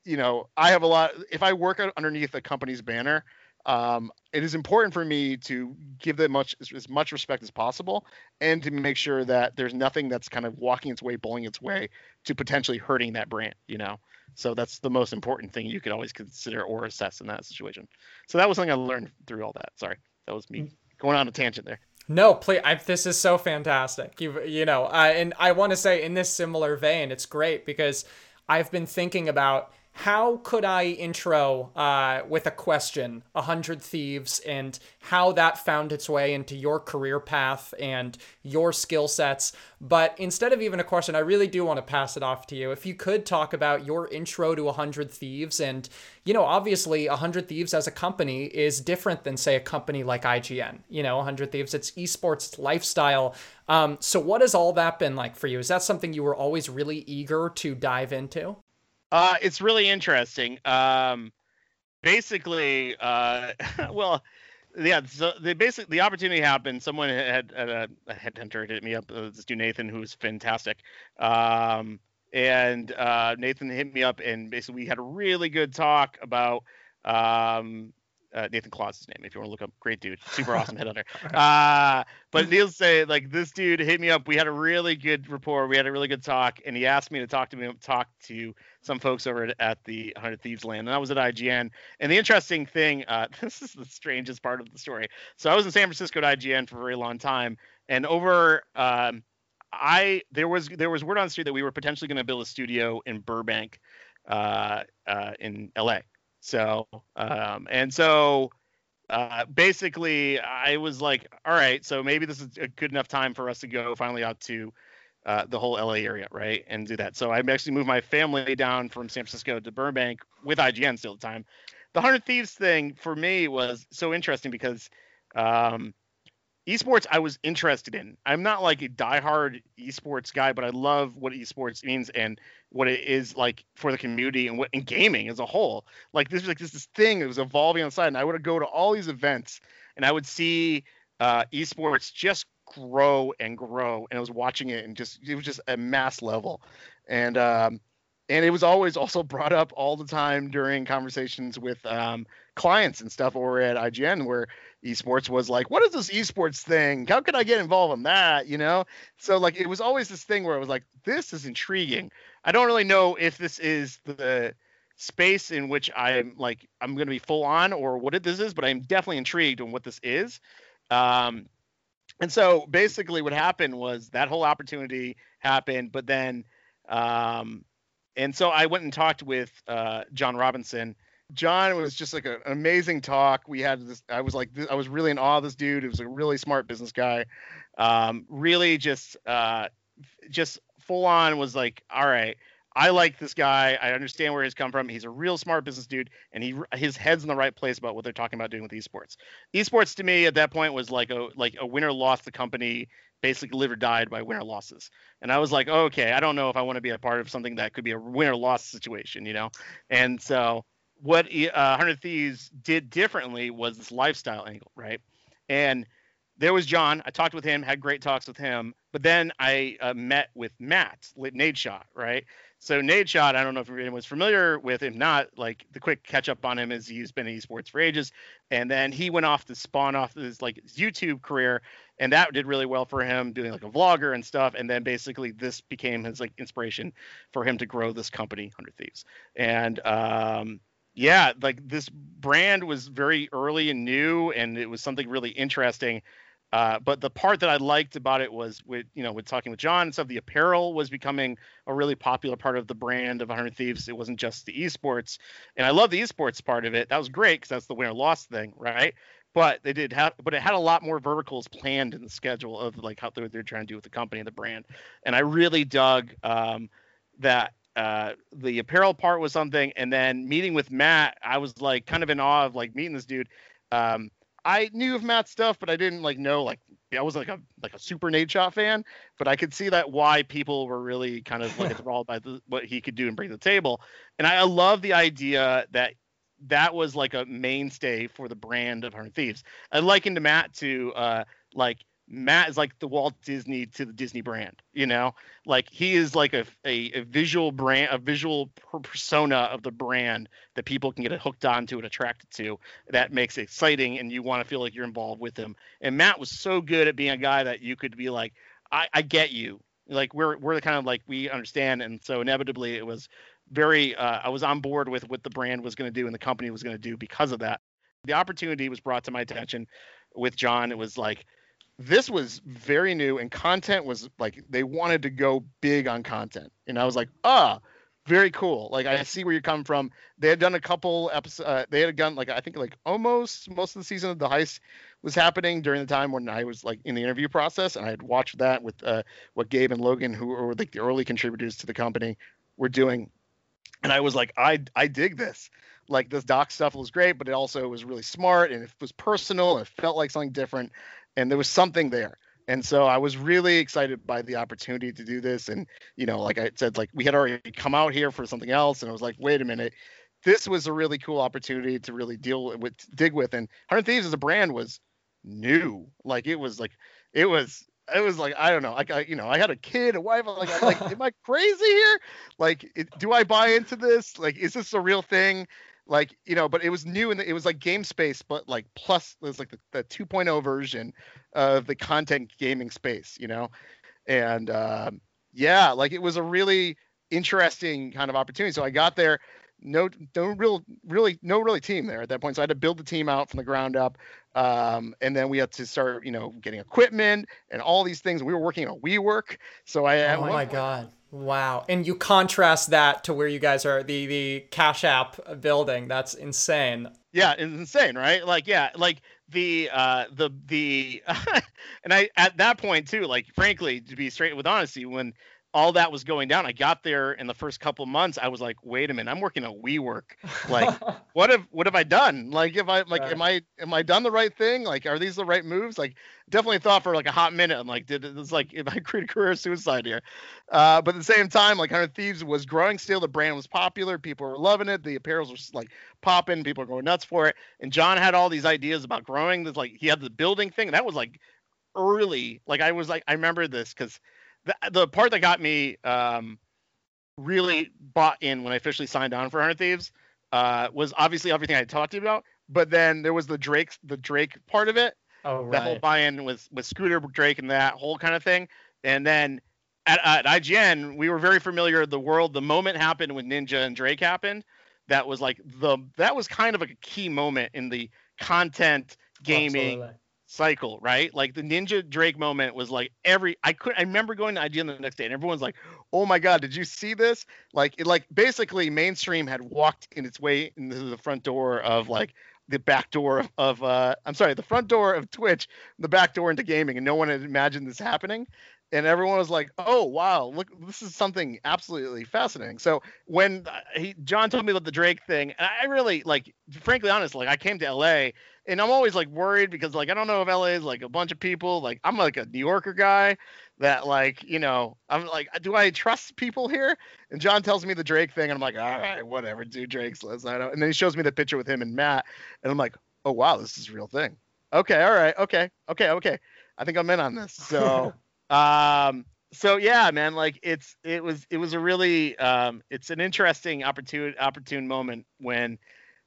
you know i have a lot if i work underneath a company's banner um, it is important for me to give them much as much respect as possible and to make sure that there's nothing that's kind of walking its way bowling its way to potentially hurting that brand you know so that's the most important thing you could always consider or assess in that situation. So that was something I learned through all that. Sorry, that was me mm. going on a tangent there. No, please. I, this is so fantastic. You you know, uh, and I want to say in this similar vein, it's great because I've been thinking about how could I intro uh, with a question, A Hundred Thieves, and how that found its way into your career path and your skill sets? But instead of even a question, I really do want to pass it off to you. If you could talk about your intro to A Hundred Thieves, and, you know, obviously, A Hundred Thieves as a company is different than, say, a company like IGN. You know, A Hundred Thieves, it's esports, it's lifestyle. Um, so, what has all that been like for you? Is that something you were always really eager to dive into? Uh, it's really interesting. Um, basically, uh, (laughs) well, yeah. So the basic the opportunity happened. Someone had, had a, a headhunter hit me up. Uh, this dude Nathan, who's fantastic. Um, and uh, Nathan hit me up, and basically we had a really good talk about um, uh, Nathan Claus's name if you want to look up. Great dude, super (laughs) awesome headhunter. Uh, but Neil say like this dude hit me up. We had a really good rapport. We had a really good talk, and he asked me to talk to me talk to some folks over at the Hundred Thieves Land, and I was at IGN. And the interesting thing, uh, (laughs) this is the strangest part of the story. So I was in San Francisco at IGN for a very long time, and over. Um, I there was there was word on the street that we were potentially going to build a studio in Burbank, uh, uh, in LA. So, um, and so uh, basically, I was like, all right, so maybe this is a good enough time for us to go finally out to uh, the whole LA area, right, and do that. So I actually moved my family down from San Francisco to Burbank with IGN still at the time. The Hundred Thieves thing for me was so interesting because um, esports I was interested in. I'm not like a diehard esports guy, but I love what esports means and what it is like for the community and what and gaming as a whole. Like this was like this, this thing that was evolving on the side, and I would go to all these events and I would see uh, esports just grow and grow, and I was watching it and just it was just a mass level, and um, and it was always also (laughs) brought up all the time during conversations with um, clients and stuff over at IGN where esports was like, what is this esports thing? How can I get involved in that? You know? So like it was always this thing where I was like, this is intriguing. I don't really know if this is the space in which I'm like I'm gonna be full on or what it, this is, but I'm definitely intrigued on what this is. Um, and so basically what happened was that whole opportunity happened, but then um, and so I went and talked with uh, John Robinson John was just like a, an amazing talk. We had this. I was like, I was really in awe of this dude. He was a really smart business guy. Um, really just, uh, just full on was like, all right, I like this guy. I understand where he's come from. He's a real smart business dude, and he his head's in the right place about what they're talking about doing with esports. Esports to me at that point was like a like a winner lost the company, basically live or died by winner losses. And I was like, oh, okay, I don't know if I want to be a part of something that could be a winner loss situation, you know. And so what uh, Hundred Thieves did differently was this lifestyle angle, right? And there was John. I talked with him, had great talks with him. But then I uh, met with Matt, Nadeshot, right? So Nadeshot, I don't know if anyone's familiar with him. Not like the quick catch up on him is he's been in esports for ages, and then he went off to spawn off his like his YouTube career, and that did really well for him, doing like a vlogger and stuff. And then basically this became his like inspiration for him to grow this company, Hundred Thieves. And um, yeah, like this brand was very early and new, and it was something really interesting. Uh, but the part that I liked about it was with you know with talking with John and stuff, the apparel was becoming a really popular part of the brand of 100 Thieves. It wasn't just the esports, and I love the esports part of it. That was great because that's the winner loss thing, right? But they did have, but it had a lot more verticals planned in the schedule of like how they're, they're trying to do with the company and the brand. And I really dug um, that uh, the apparel part was something, and then meeting with Matt, I was like kind of in awe of like meeting this dude. Um, I knew of Matt's stuff, but I didn't like know like I wasn't like a like a super Nadeshot fan, but I could see that why people were really kind of like (laughs) enthralled by the, what he could do and bring to the table. And I, I love the idea that that was like a mainstay for the brand of Hundred Thieves. I likened to Matt to uh like Matt is like the Walt Disney to the Disney brand, you know, like he is like a, a, a visual brand, a visual persona of the brand that people can get hooked onto and attracted to. That makes it exciting, and you want to feel like you're involved with him. And Matt was so good at being a guy that you could be like, I, I get you. Like we're we're the kind of like we understand, and so inevitably it was very. Uh, I was on board with what the brand was going to do and the company was going to do because of that. The opportunity was brought to my attention with John. It was like this was very new and content was like they wanted to go big on content. And i was like ah very cool. Like i see where you're coming from. They had done a couple episodes uh, they had done like i think like almost most of the season of the heist was happening during the time when i was like in the interview process and i had watched that with uh, what gabe and logan who were like the early contributors to the company were doing. And i was like i i dig this. Like this doc stuff was great but it also was really smart and it was personal it felt like something different and there was something there and so i was really excited by the opportunity to do this and you know like i said like we had already come out here for something else and i was like wait a minute this was a really cool opportunity to really deal with dig with and 100 thieves as a brand was new like it was like it was it was like I don't know. Like I, you know, I had a kid, a wife. I'm like, I'm like, (laughs) am I crazy here? Like, it, do I buy into this? Like, is this a real thing? Like you know but it was new and it was like game space but like plus it was like the, the 2.0 version of the content gaming space you know? And um, yeah like it was a really interesting kind of opportunity. So i got there no no real really no really team there at that point. So i had to build the team out from the ground up um, and then we had to start you know getting equipment and all these things. We were working on WeWork. So i oh my god Wow. And you contrast that to where you guys are the the Cash App building. That's insane. Yeah, it's insane, right? Like yeah, like the uh the the (laughs) and I at that point too, like frankly, to be straight with honesty, when all that was going down. I got there in the first couple months. I was like, wait a minute, I'm working at WeWork. Like, (laughs) what have what have I done? Like, if I like, right. am I am I done the right thing? Like, are these the right moves? Like, definitely thought for like a hot minute. I'm like, did it's like (laughs) if I create a career suicide here? Uh, but at the same time, like, Hundred Thieves was growing still. The brand was popular. People were loving it. The apparels were like popping. People were going nuts for it. And John had all these ideas about growing. This like he had the building thing. That was like early. Like I was like I remember this because the, the part that got me um, really bought in when I officially signed on for Hundred Thieves uh, was obviously everything I talked to you about, but then there was the Drake the Drake part of it. Oh right. The whole buy-in with with Scooter Drake and that whole kind of thing, and then. At, at IGN, we were very familiar. With the world, the moment happened when Ninja and Drake happened. That was like the that was kind of a key moment in the content gaming Absolutely cycle, right? Like the Ninja Drake moment was like every I could I remember going to IGN the next day and everyone's like, "Oh my god, did you see this?" Like it like basically mainstream had walked in its way into the front door of like the back door of, uh, I'm sorry, the front door of Twitch, the back door into gaming, and no one had imagined this happening. And everyone was like, "Oh wow, look, this is something absolutely fascinating." So when uh, he, John told me about the Drake thing, and I really like, frankly, honest, like I came to LA, and I'm always like worried because like I don't know if LA is like a bunch of people. Like I'm like a New Yorker guy that like you know I'm like, do I trust people here? And John tells me the Drake thing, and I'm like, all right, whatever, dude, Drake's. I know. And then he shows me the picture with him and Matt, and I'm like, oh wow, this is a real thing. Okay, all right, okay, okay, okay. I think I'm in on this. So. (laughs) Um, so yeah, man, like it's it was it was a really um, it's an interesting opportune opportune moment when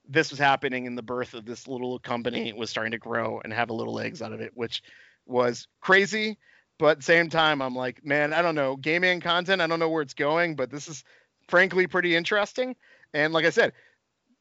this was happening and the birth of this little company was starting to grow and have a little legs out of it, which was crazy. But at the same time, I'm like, man, I don't know, gaming content, I don't know where it's going, but this is frankly pretty interesting. And like I said,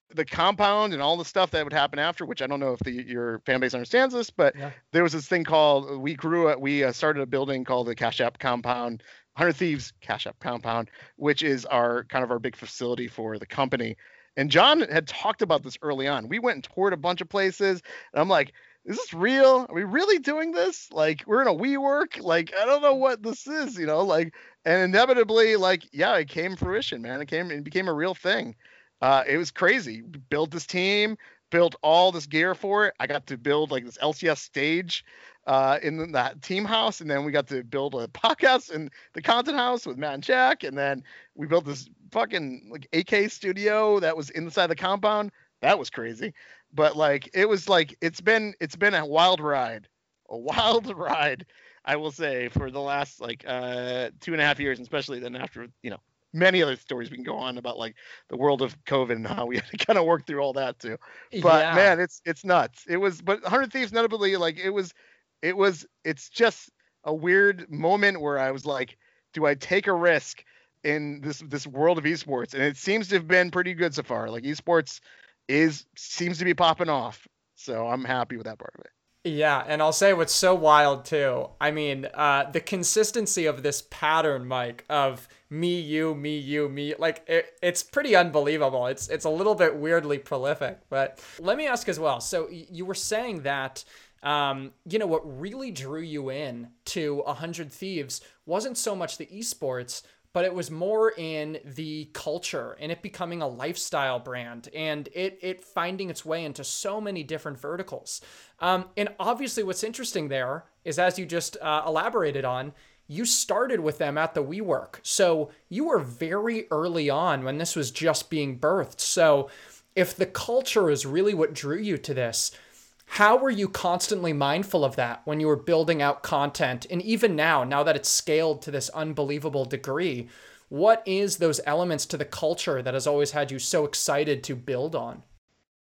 the compound and all the stuff that would happen after, which I don't know if the, your fan base understands this, but yeah. there was this thing called we grew up, we uh, started a building called the Cash App Compound, 100 Thieves Cash App Compound, which is our kind of our big facility for the company. And John had talked about this early on. We went and toured a bunch of places, and I'm like, is this real? Are we really doing this? Like, we're in a WeWork. Like, I don't know what this is, you know. Like, and inevitably, like, yeah, it came fruition, man. It came, it became a real thing uh, it was crazy. Built this team, built all this gear for it. I got to build like this LCS stage uh, in that team house, and then we got to build a podcast in the content house with Matt and Jack, and then we built this fucking like AK studio that was inside the compound. That was crazy, but like it was like it's been it's been a wild ride, a wild (laughs) ride. I will say for the last like uh, two and a half years, especially then after you know many other stories we can go on about like the world of COVID and how we (laughs) had to kind of work through all that too. But yeah. man, it's it's nuts. It was but Hundred Thieves notably like it was it was it's just a weird moment where I was like, do I take a risk in this this world of esports? And it seems to have been pretty good so far. Like esports is seems to be popping off. So I'm happy with that part of it. Yeah, and I'll say what's so wild too. I mean, uh, the consistency of this pattern, Mike, of me, you, me, you, me, like it, it's pretty unbelievable. It's it's a little bit weirdly prolific. But let me ask as well. So you were saying that, um, you know, what really drew you in to a hundred thieves wasn't so much the esports, but it was more in the culture and it becoming a lifestyle brand and it it finding its way into so many different verticals. Um, and obviously, what's interesting there is, as you just uh, elaborated on, you started with them at the WeWork, so you were very early on when this was just being birthed. So, if the culture is really what drew you to this, how were you constantly mindful of that when you were building out content? And even now, now that it's scaled to this unbelievable degree, what is those elements to the culture that has always had you so excited to build on?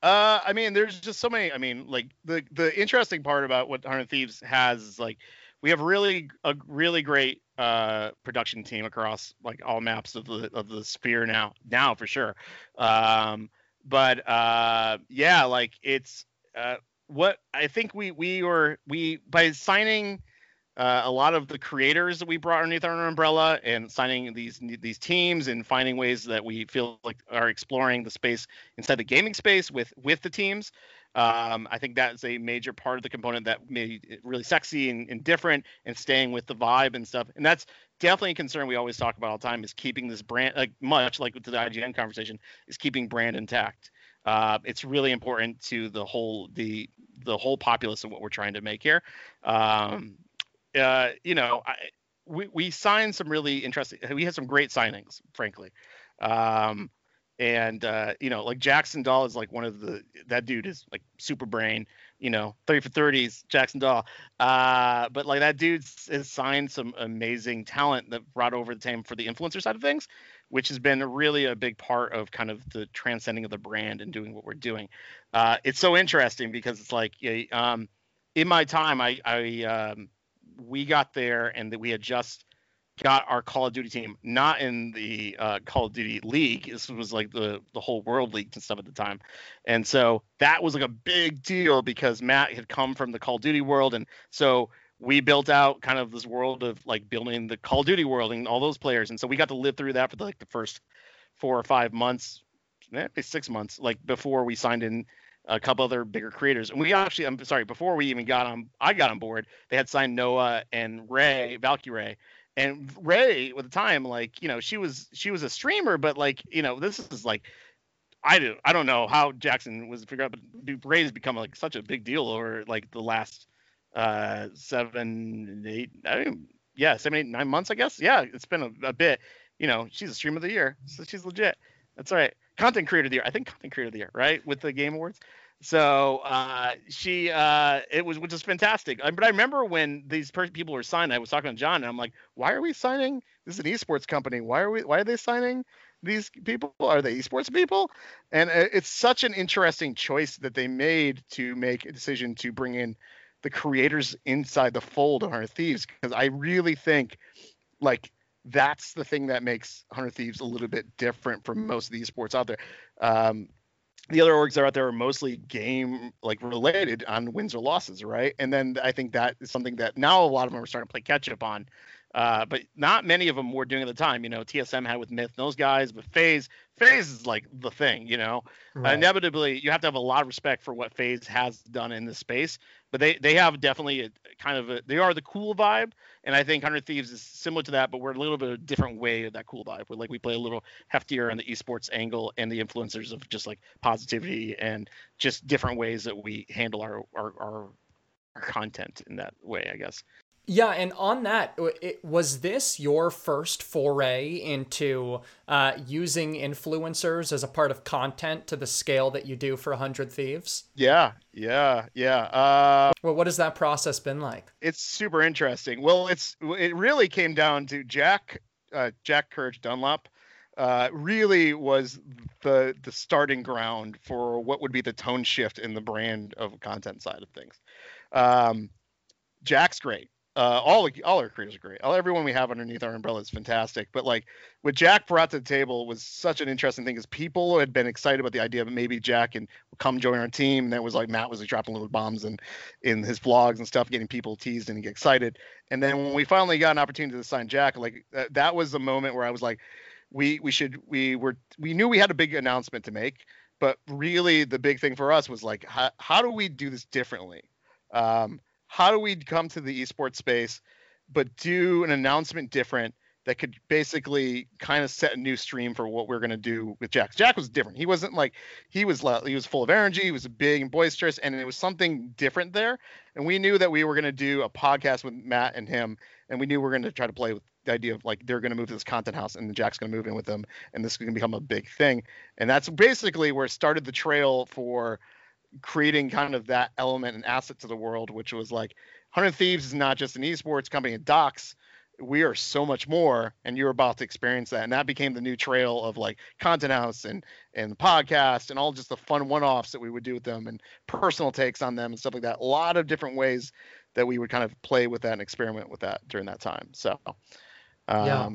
Uh, I mean, there's just so many. I mean, like the the interesting part about what Hundred Thieves has is like we have really a really great uh production team across like all maps of the of the sphere now now for sure. Um, but uh, yeah, like it's uh what I think we we were we by signing uh, a lot of the creators that we brought underneath our umbrella and signing these these teams and finding ways that we feel like are exploring the space inside the gaming space with with the teams. Um, I think that's a major part of the component that made it really sexy and, and different and staying with the vibe and stuff. And that's definitely a concern we always talk about all the time is keeping this brand like much like with the IGN conversation is keeping brand intact. Uh, it's really important to the whole the the whole populace of what we're trying to make here. Um, uh, you know, I, we we signed some really interesting. We had some great signings, frankly. Um, and uh, you know, like Jackson Dahl is like one of the that dude is like super brain. You know, 30 for 30s, Jackson Dahl. Uh, but like that dude has signed some amazing talent that brought over the team for the influencer side of things which has been really a big part of kind of the transcending of the brand and doing what we're doing. Uh, it's so interesting because it's like um, in my time, I, I um, we got there and we had just got our Call of Duty team, not in the uh, Call of Duty League. This was like the the whole World League and stuff at the time, and so that was like a big deal because Matt had come from the Call of Duty world, and so we built out kind of this world of like building the Call of Duty world and all those players, and so we got to live through that for the, like the first four or five months, eh, maybe six months, like before we signed in a couple other bigger creators. And we actually, I'm sorry, before we even got on, I got on board. They had signed Noah and Rae, Valkyrae Rae, and Rae at the time, like you know, she was she was a streamer, but like you know, this is like. I do. I don't know how Jackson was figured out, but Rae has become like such a big deal over like the last uh seven, eight, I mean, yeah, seven, eight, nine months, I guess. Yeah, it's been a, a bit. You know, she's a stream of the year, so she's legit. That's all right content creator of the year. I think content creator of the year, right, with the Game Awards. So uh, she, uh, it was which is fantastic. But I remember when these per- people were signed, I was talking to John, and I'm like, why are we signing? This is an esports company. Why are we? Why are they signing? These people are they esports people, and uh, it's such an interesting choice that they made to make a decision to bring in the creators inside the fold of Hundred Thieves because I really think like that's the thing that makes Hundred Thieves a little bit different from most of these sports out there. Um, the other orgs that are out there are mostly game like related on wins or losses, right? And then I think that is something that now a lot of them are starting to play catch up on. Uh, but not many of them were doing at the time. You know, TSM had with Myth those guys, but FaZe, FaZe is like the thing. You know, right. uh, inevitably you have to have a lot of respect for what FaZe has done in this space. But they they have definitely a, kind of a, they are the cool vibe, and I think Hundred Thieves is similar to that, but we're a little bit of a different way of that cool vibe. We're like we play a little heftier on the esports angle and the influencers of just like positivity and just different ways that we handle our our, our our content in that way, I guess. Yeah, and on that, it, was this your first foray into uh, using influencers as a part of content to the scale that you do for 100 Thieves? Yeah, yeah, yeah. Uh, well, what has that process been like? It's super interesting. Well, it's it really came down to Jack, uh, Jack Courage Dunlop. Uh, really was the the starting ground for what would be the tone shift in the brand of content side of things. Um, Jack's great uh, all all our creators are great. All everyone we have underneath our umbrella is fantastic. But like what Jack brought to the table was such an interesting thing because people had been excited about the idea of maybe Jack and come join our team. And that was like Matt was like dropping little bombs and in his vlogs and stuff, getting people teased and excited. And then when we finally got an opportunity to sign Jack, like that, that was the moment where I was like, we we should we were we knew we had a big announcement to make, but really the big thing for us was like how how do we do this differently? Um, how do we come to the esports space, but do an announcement different that could basically kind of set a new stream for what we're going to do with Jack. Jack was different. He wasn't like he was he was full of energy. He was big and boisterous, and it was something different there. And we knew that we were going to do a podcast with Matt and him, and we knew we were going to try to play with the idea of like they're going to move to this content house, and Jack's going to move in with them, and this is going to become a big thing. And that's basically where started the trail for creating kind of that element and asset to the world, which was like 100 Thieves is not just an esports company at Docs. We are so much more, and you're about to experience that. And that became the new trail of like Content House and and the podcast and all just the fun one-offs that we would do with them and personal takes on them and stuff like that. A lot of different ways that we would kind of play with that and experiment with that during that time. So, um, yeah.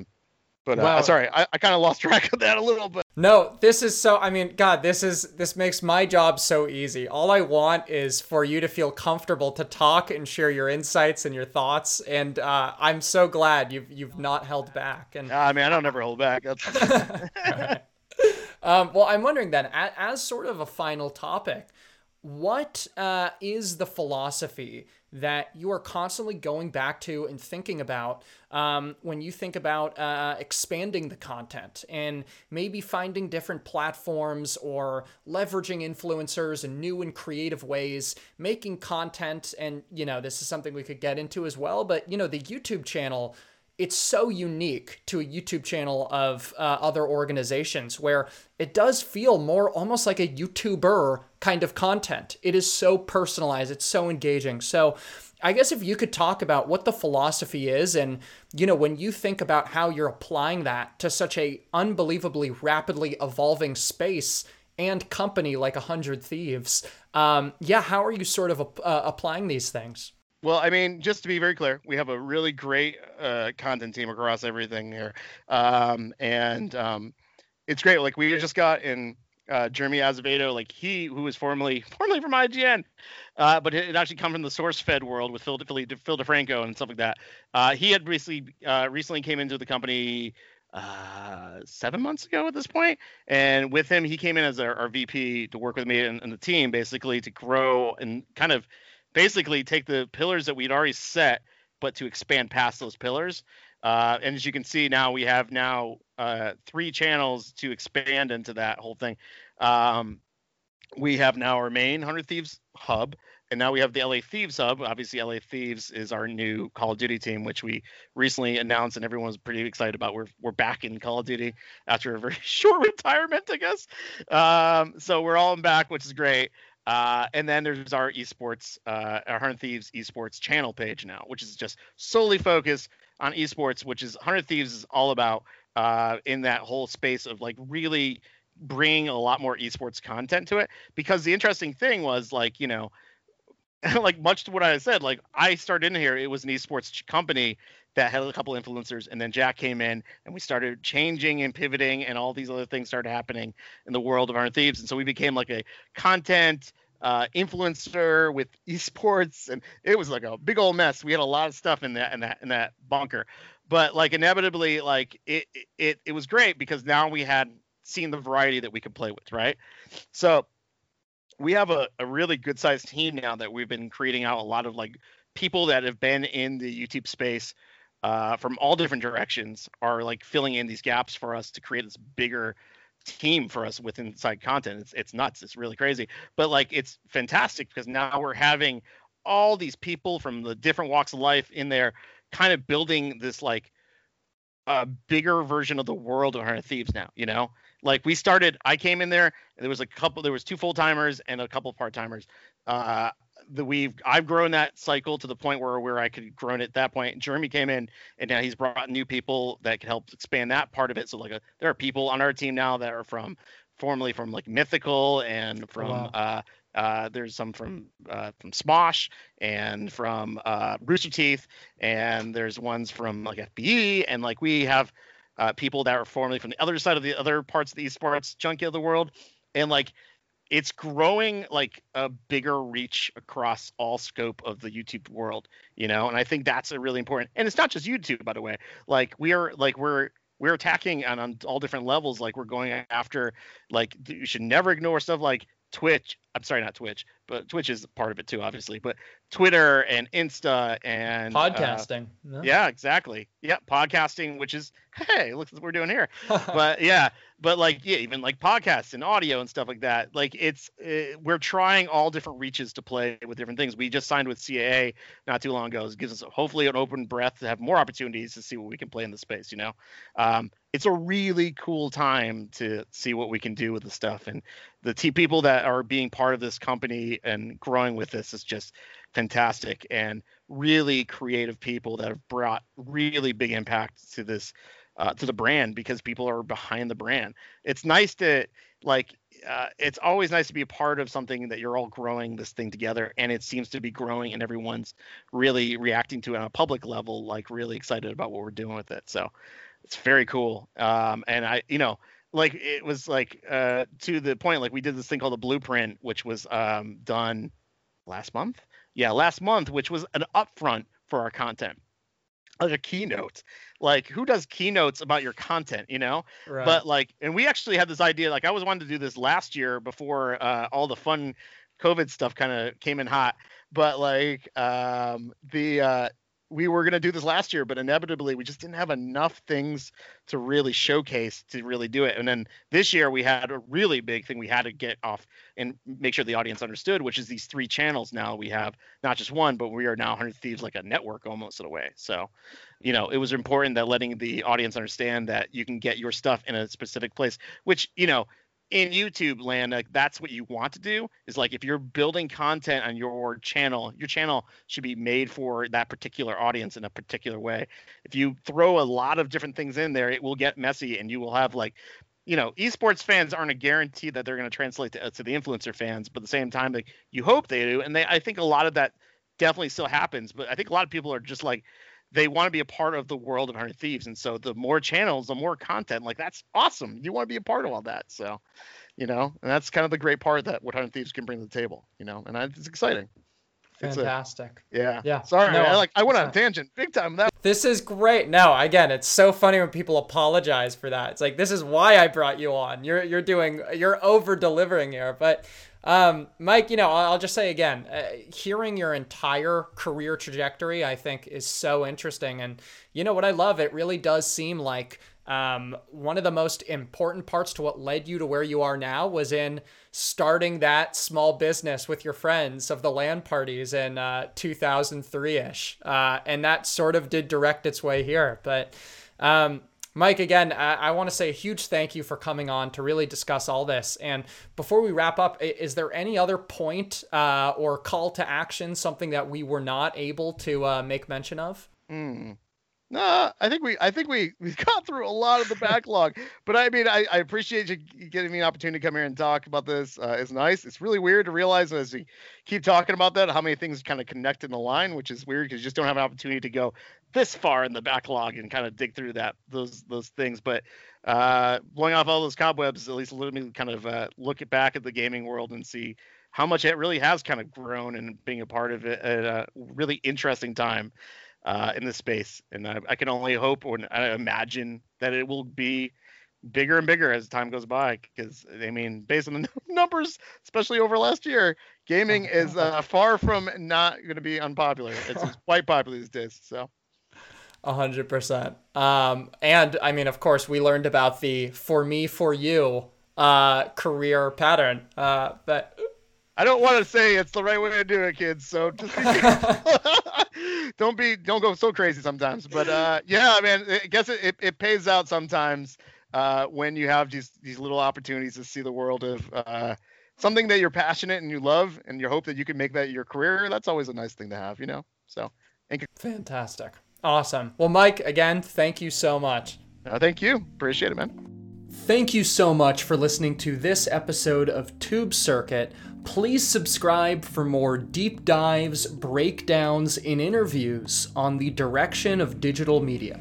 But uh, wow. sorry, I, I kind of lost track of that a little bit. No, this is so. I mean, God, this is this makes my job so easy. All I want is for you to feel comfortable to talk and share your insights and your thoughts. And uh, I'm so glad you've you've not held back. And I mean, I don't ever hold back. (laughs) (laughs) um, well, I'm wondering then, as, as sort of a final topic, what uh, is the philosophy that you are constantly going back to and thinking about um, when you think about uh, expanding the content and maybe finding different platforms or leveraging influencers in new and creative ways, making content. And, you know, this is something we could get into as well, but, you know, the YouTube channel it's so unique to a YouTube channel of uh, other organizations where it does feel more almost like a YouTuber kind of content. It is so personalized, it's so engaging. So, I guess if you could talk about what the philosophy is and you know when you think about how you're applying that to such a unbelievably rapidly evolving space and company like 100 Thieves, um, yeah, how are you sort of uh, applying these things? Well, I mean, just to be very clear, we have a really great uh, content team across everything here, um, and um, it's great. Like we just got in uh, Jeremy Azevedo, like he who was formerly formerly from IGN, uh, but it actually come from the SourceFed world with Phil, Phil, Phil DeFranco and stuff like that. Uh, he had recently uh, recently came into the company uh, seven months ago at this. And with him, he came in as our, our VP to work with me and, and, the team basically to grow and kind of basically take the pillars that we'd already set, but to expand past those pillars. Uh, and as you can see now, we have now uh, three channels to expand into that whole thing. Um, we have now our main 100 Thieves hub, and now we have the LA Thieves hub. Obviously, LA Thieves is our new Call of Duty team, which we recently announced, and everyone was pretty excited about. We're we're back in Call of Duty after a very (laughs) short retirement, I guess. Um, so we're all back, which is great. Uh, and then there's our esports, uh, our Hundred Thieves esports channel page now, which is just solely focused on esports, which is Hundred Thieves is all about uh, in that whole space of like really bringing a lot more esports content to it. Because the interesting thing was like you know (laughs) like much to what I said, like I started in here, it was an esports company that had a couple influencers, and then Jack came in, and we started changing and pivoting, and all these other things started happening in the world of Hundred Thieves, and so we became like a content uh, influencer with esports, and it was like a big old mess. We had a lot of stuff in that in that in that bunker, but like inevitably, like it it it was great because now we had seen the variety that we could play with, right? So we have a, a really good sized team now that we've been creating out a lot of like people that have been in the YouTube space uh, from all different directions are like filling in these gaps for us to create this bigger team for us with inside content. It's it's nuts. It's really crazy. But like it's fantastic because now we're having all these people from the different walks of life in there kind of building this like a bigger version of the world of Hundred Thieves now, you know? Like we started, I came in there. There was a couple. There was two full timers and a couple part timers. Uh, the we've I've grown that cycle to the point where where I could grown it at that point. Jeremy came in and now he's brought new people that can help expand that part of it. So like a, there are people on our team now that are from formerly from like Mythical and from wow. uh, uh, there's some from uh, from Smosh and from uh, Rooster Teeth, and there's ones from like FBE, and like we have uh, people that are formerly from the other side of the other parts of the esports junkie of the world, and like it's growing like a bigger reach across all scope of the YouTube world, you know, and I think that's a really important. And it's not just YouTube, by the way. Like we are like we're we're attacking on, on all different levels. Like we're going after like you should never ignore stuff like Twitch. I'm sorry, not Twitch, but Twitch is part of it too, obviously. But Twitter and Insta and uh, podcasting. Uh, yeah. yeah. exactly. Yeah, podcasting, which is hey, look what we're doing here. (laughs) but yeah, but like yeah, even like podcasts and audio and stuff like that. Like it's uh, we're trying all different reaches to play with different things. We just signed with CAA not too long ago. It gives us hopefully an open breath to have more opportunities to see what we can play in the space. You know, um, it's a really cool time to see what we can do with the stuff and the t- people that are being part of this company and growing with this is just fantastic and really creative people that have brought really big impact to this uh, to the brand because people are behind the brand. It's nice to like uh, it's always nice to be a part of something that you're all growing this thing together and it seems to be growing and everyone's really reacting to it on a public level like really excited about what we're doing with it. So it's very cool. Um, and i you know like it was like uh, to the point like we did this thing called the blueprint which was um, done last month? Yeah last month which was an upfront for our content like a keynote like who does keynotes about your content you know? Right. but like and we actually had this idea like i was wanting to do this last year before uh, all the fun covid stuff kind of came in hot. But like um the uh we were going to do this last year, but inevitably we just didn't have enough things to really showcase to really do it. And then this year we had a really big thing we had to get off and make sure the audience understood, which is these three channels now we have not just one, but we are now 100 Thieves like a network almost in a way. So, you know, it was important that letting the audience understand that you can get your stuff in a specific place, which, you know, in YouTube land, like that's what you want to do is like if you're building content on your channel, your channel should be made for that particular audience in a particular way. If you throw a lot of different things in there, it will get messy and you will have like you know, esports fans aren't a guarantee that they're going to translate to, uh, to the influencer fans, but at the same time, like you hope they do, and they, I think a lot of that definitely still happens. But I think a lot of people are just like, they want to be a part of the world of Hundred Thieves, and so the more channels, the more content. Like that's awesome. You want to be a part of all that. So, you know, and that's kind of the great part that what Hundred Thieves can bring to the table. You know, and I, it's exciting. It's a- Fantastic. yeah. Yeah. Sorry, No, I like I went on a tangent big time. That This is great. No, again, it's so funny when people apologize for that. It's like this is why I brought you on. You're you're doing you're over delivering here. But um, Mike, you know, I'll just say again, uh, hearing your entire career trajectory, I think, is so interesting. And you know what I love? It really does seem like um, one of the most important parts to what led you to where you are now was in starting that small business with your friends of the LAN parties in uh, 2003-ish uh, and that sort of did direct its way here but um, mike again i, I want to say a huge thank you for coming on to really discuss all this and before we wrap up is there any other point uh, or call to action something that we were not able to uh, make mention of Hmm. No, I think we I think we (laughs) we got through a lot of the backlog. but I mean, I, I appreciate you giving me an opportunity to come here and talk about this. Uh, it's nice. It's really weird to realize as we keep talking about that how many things kind of connect in the line, which is weird because you just don't have an opportunity to go this far in the backlog and kind of dig through that those those things. But uh, blowing off all those cobwebs, at least let me kind of uh, look back at the gaming world and see how much it really has kind of grown and being a part of it at a really interesting time uh, in this space. And I, I can only hope or I imagine that it will be bigger and bigger as time goes by. Because I mean, based on the (laughs) numbers, especially over last year, gaming (laughs) is uh, far from not going to be unpopular. It's, (laughs) quite popular these days. So. Hundred percent. Um, and I mean, of course, we learned about the "for me, for you" uh, career pattern. Uh, but I don't want to say it's the right way to do it, kids. So just be (laughs) don't be don't go so crazy sometimes. But uh, yeah, man, I guess it, it, it pays out sometimes uh, when you have these these little opportunities to see the world of uh, something that you're passionate and you love, and you hope that you can make that your career. That's always a nice thing to have, you know. So, and, fantastic, awesome. Well, Mike, again, thank you so much. uh, thank you, appreciate it, man. Thank you so much for listening to this episode of Tube Circuit. Please subscribe for more deep dives, breakdowns, and interviews on the direction of digital media.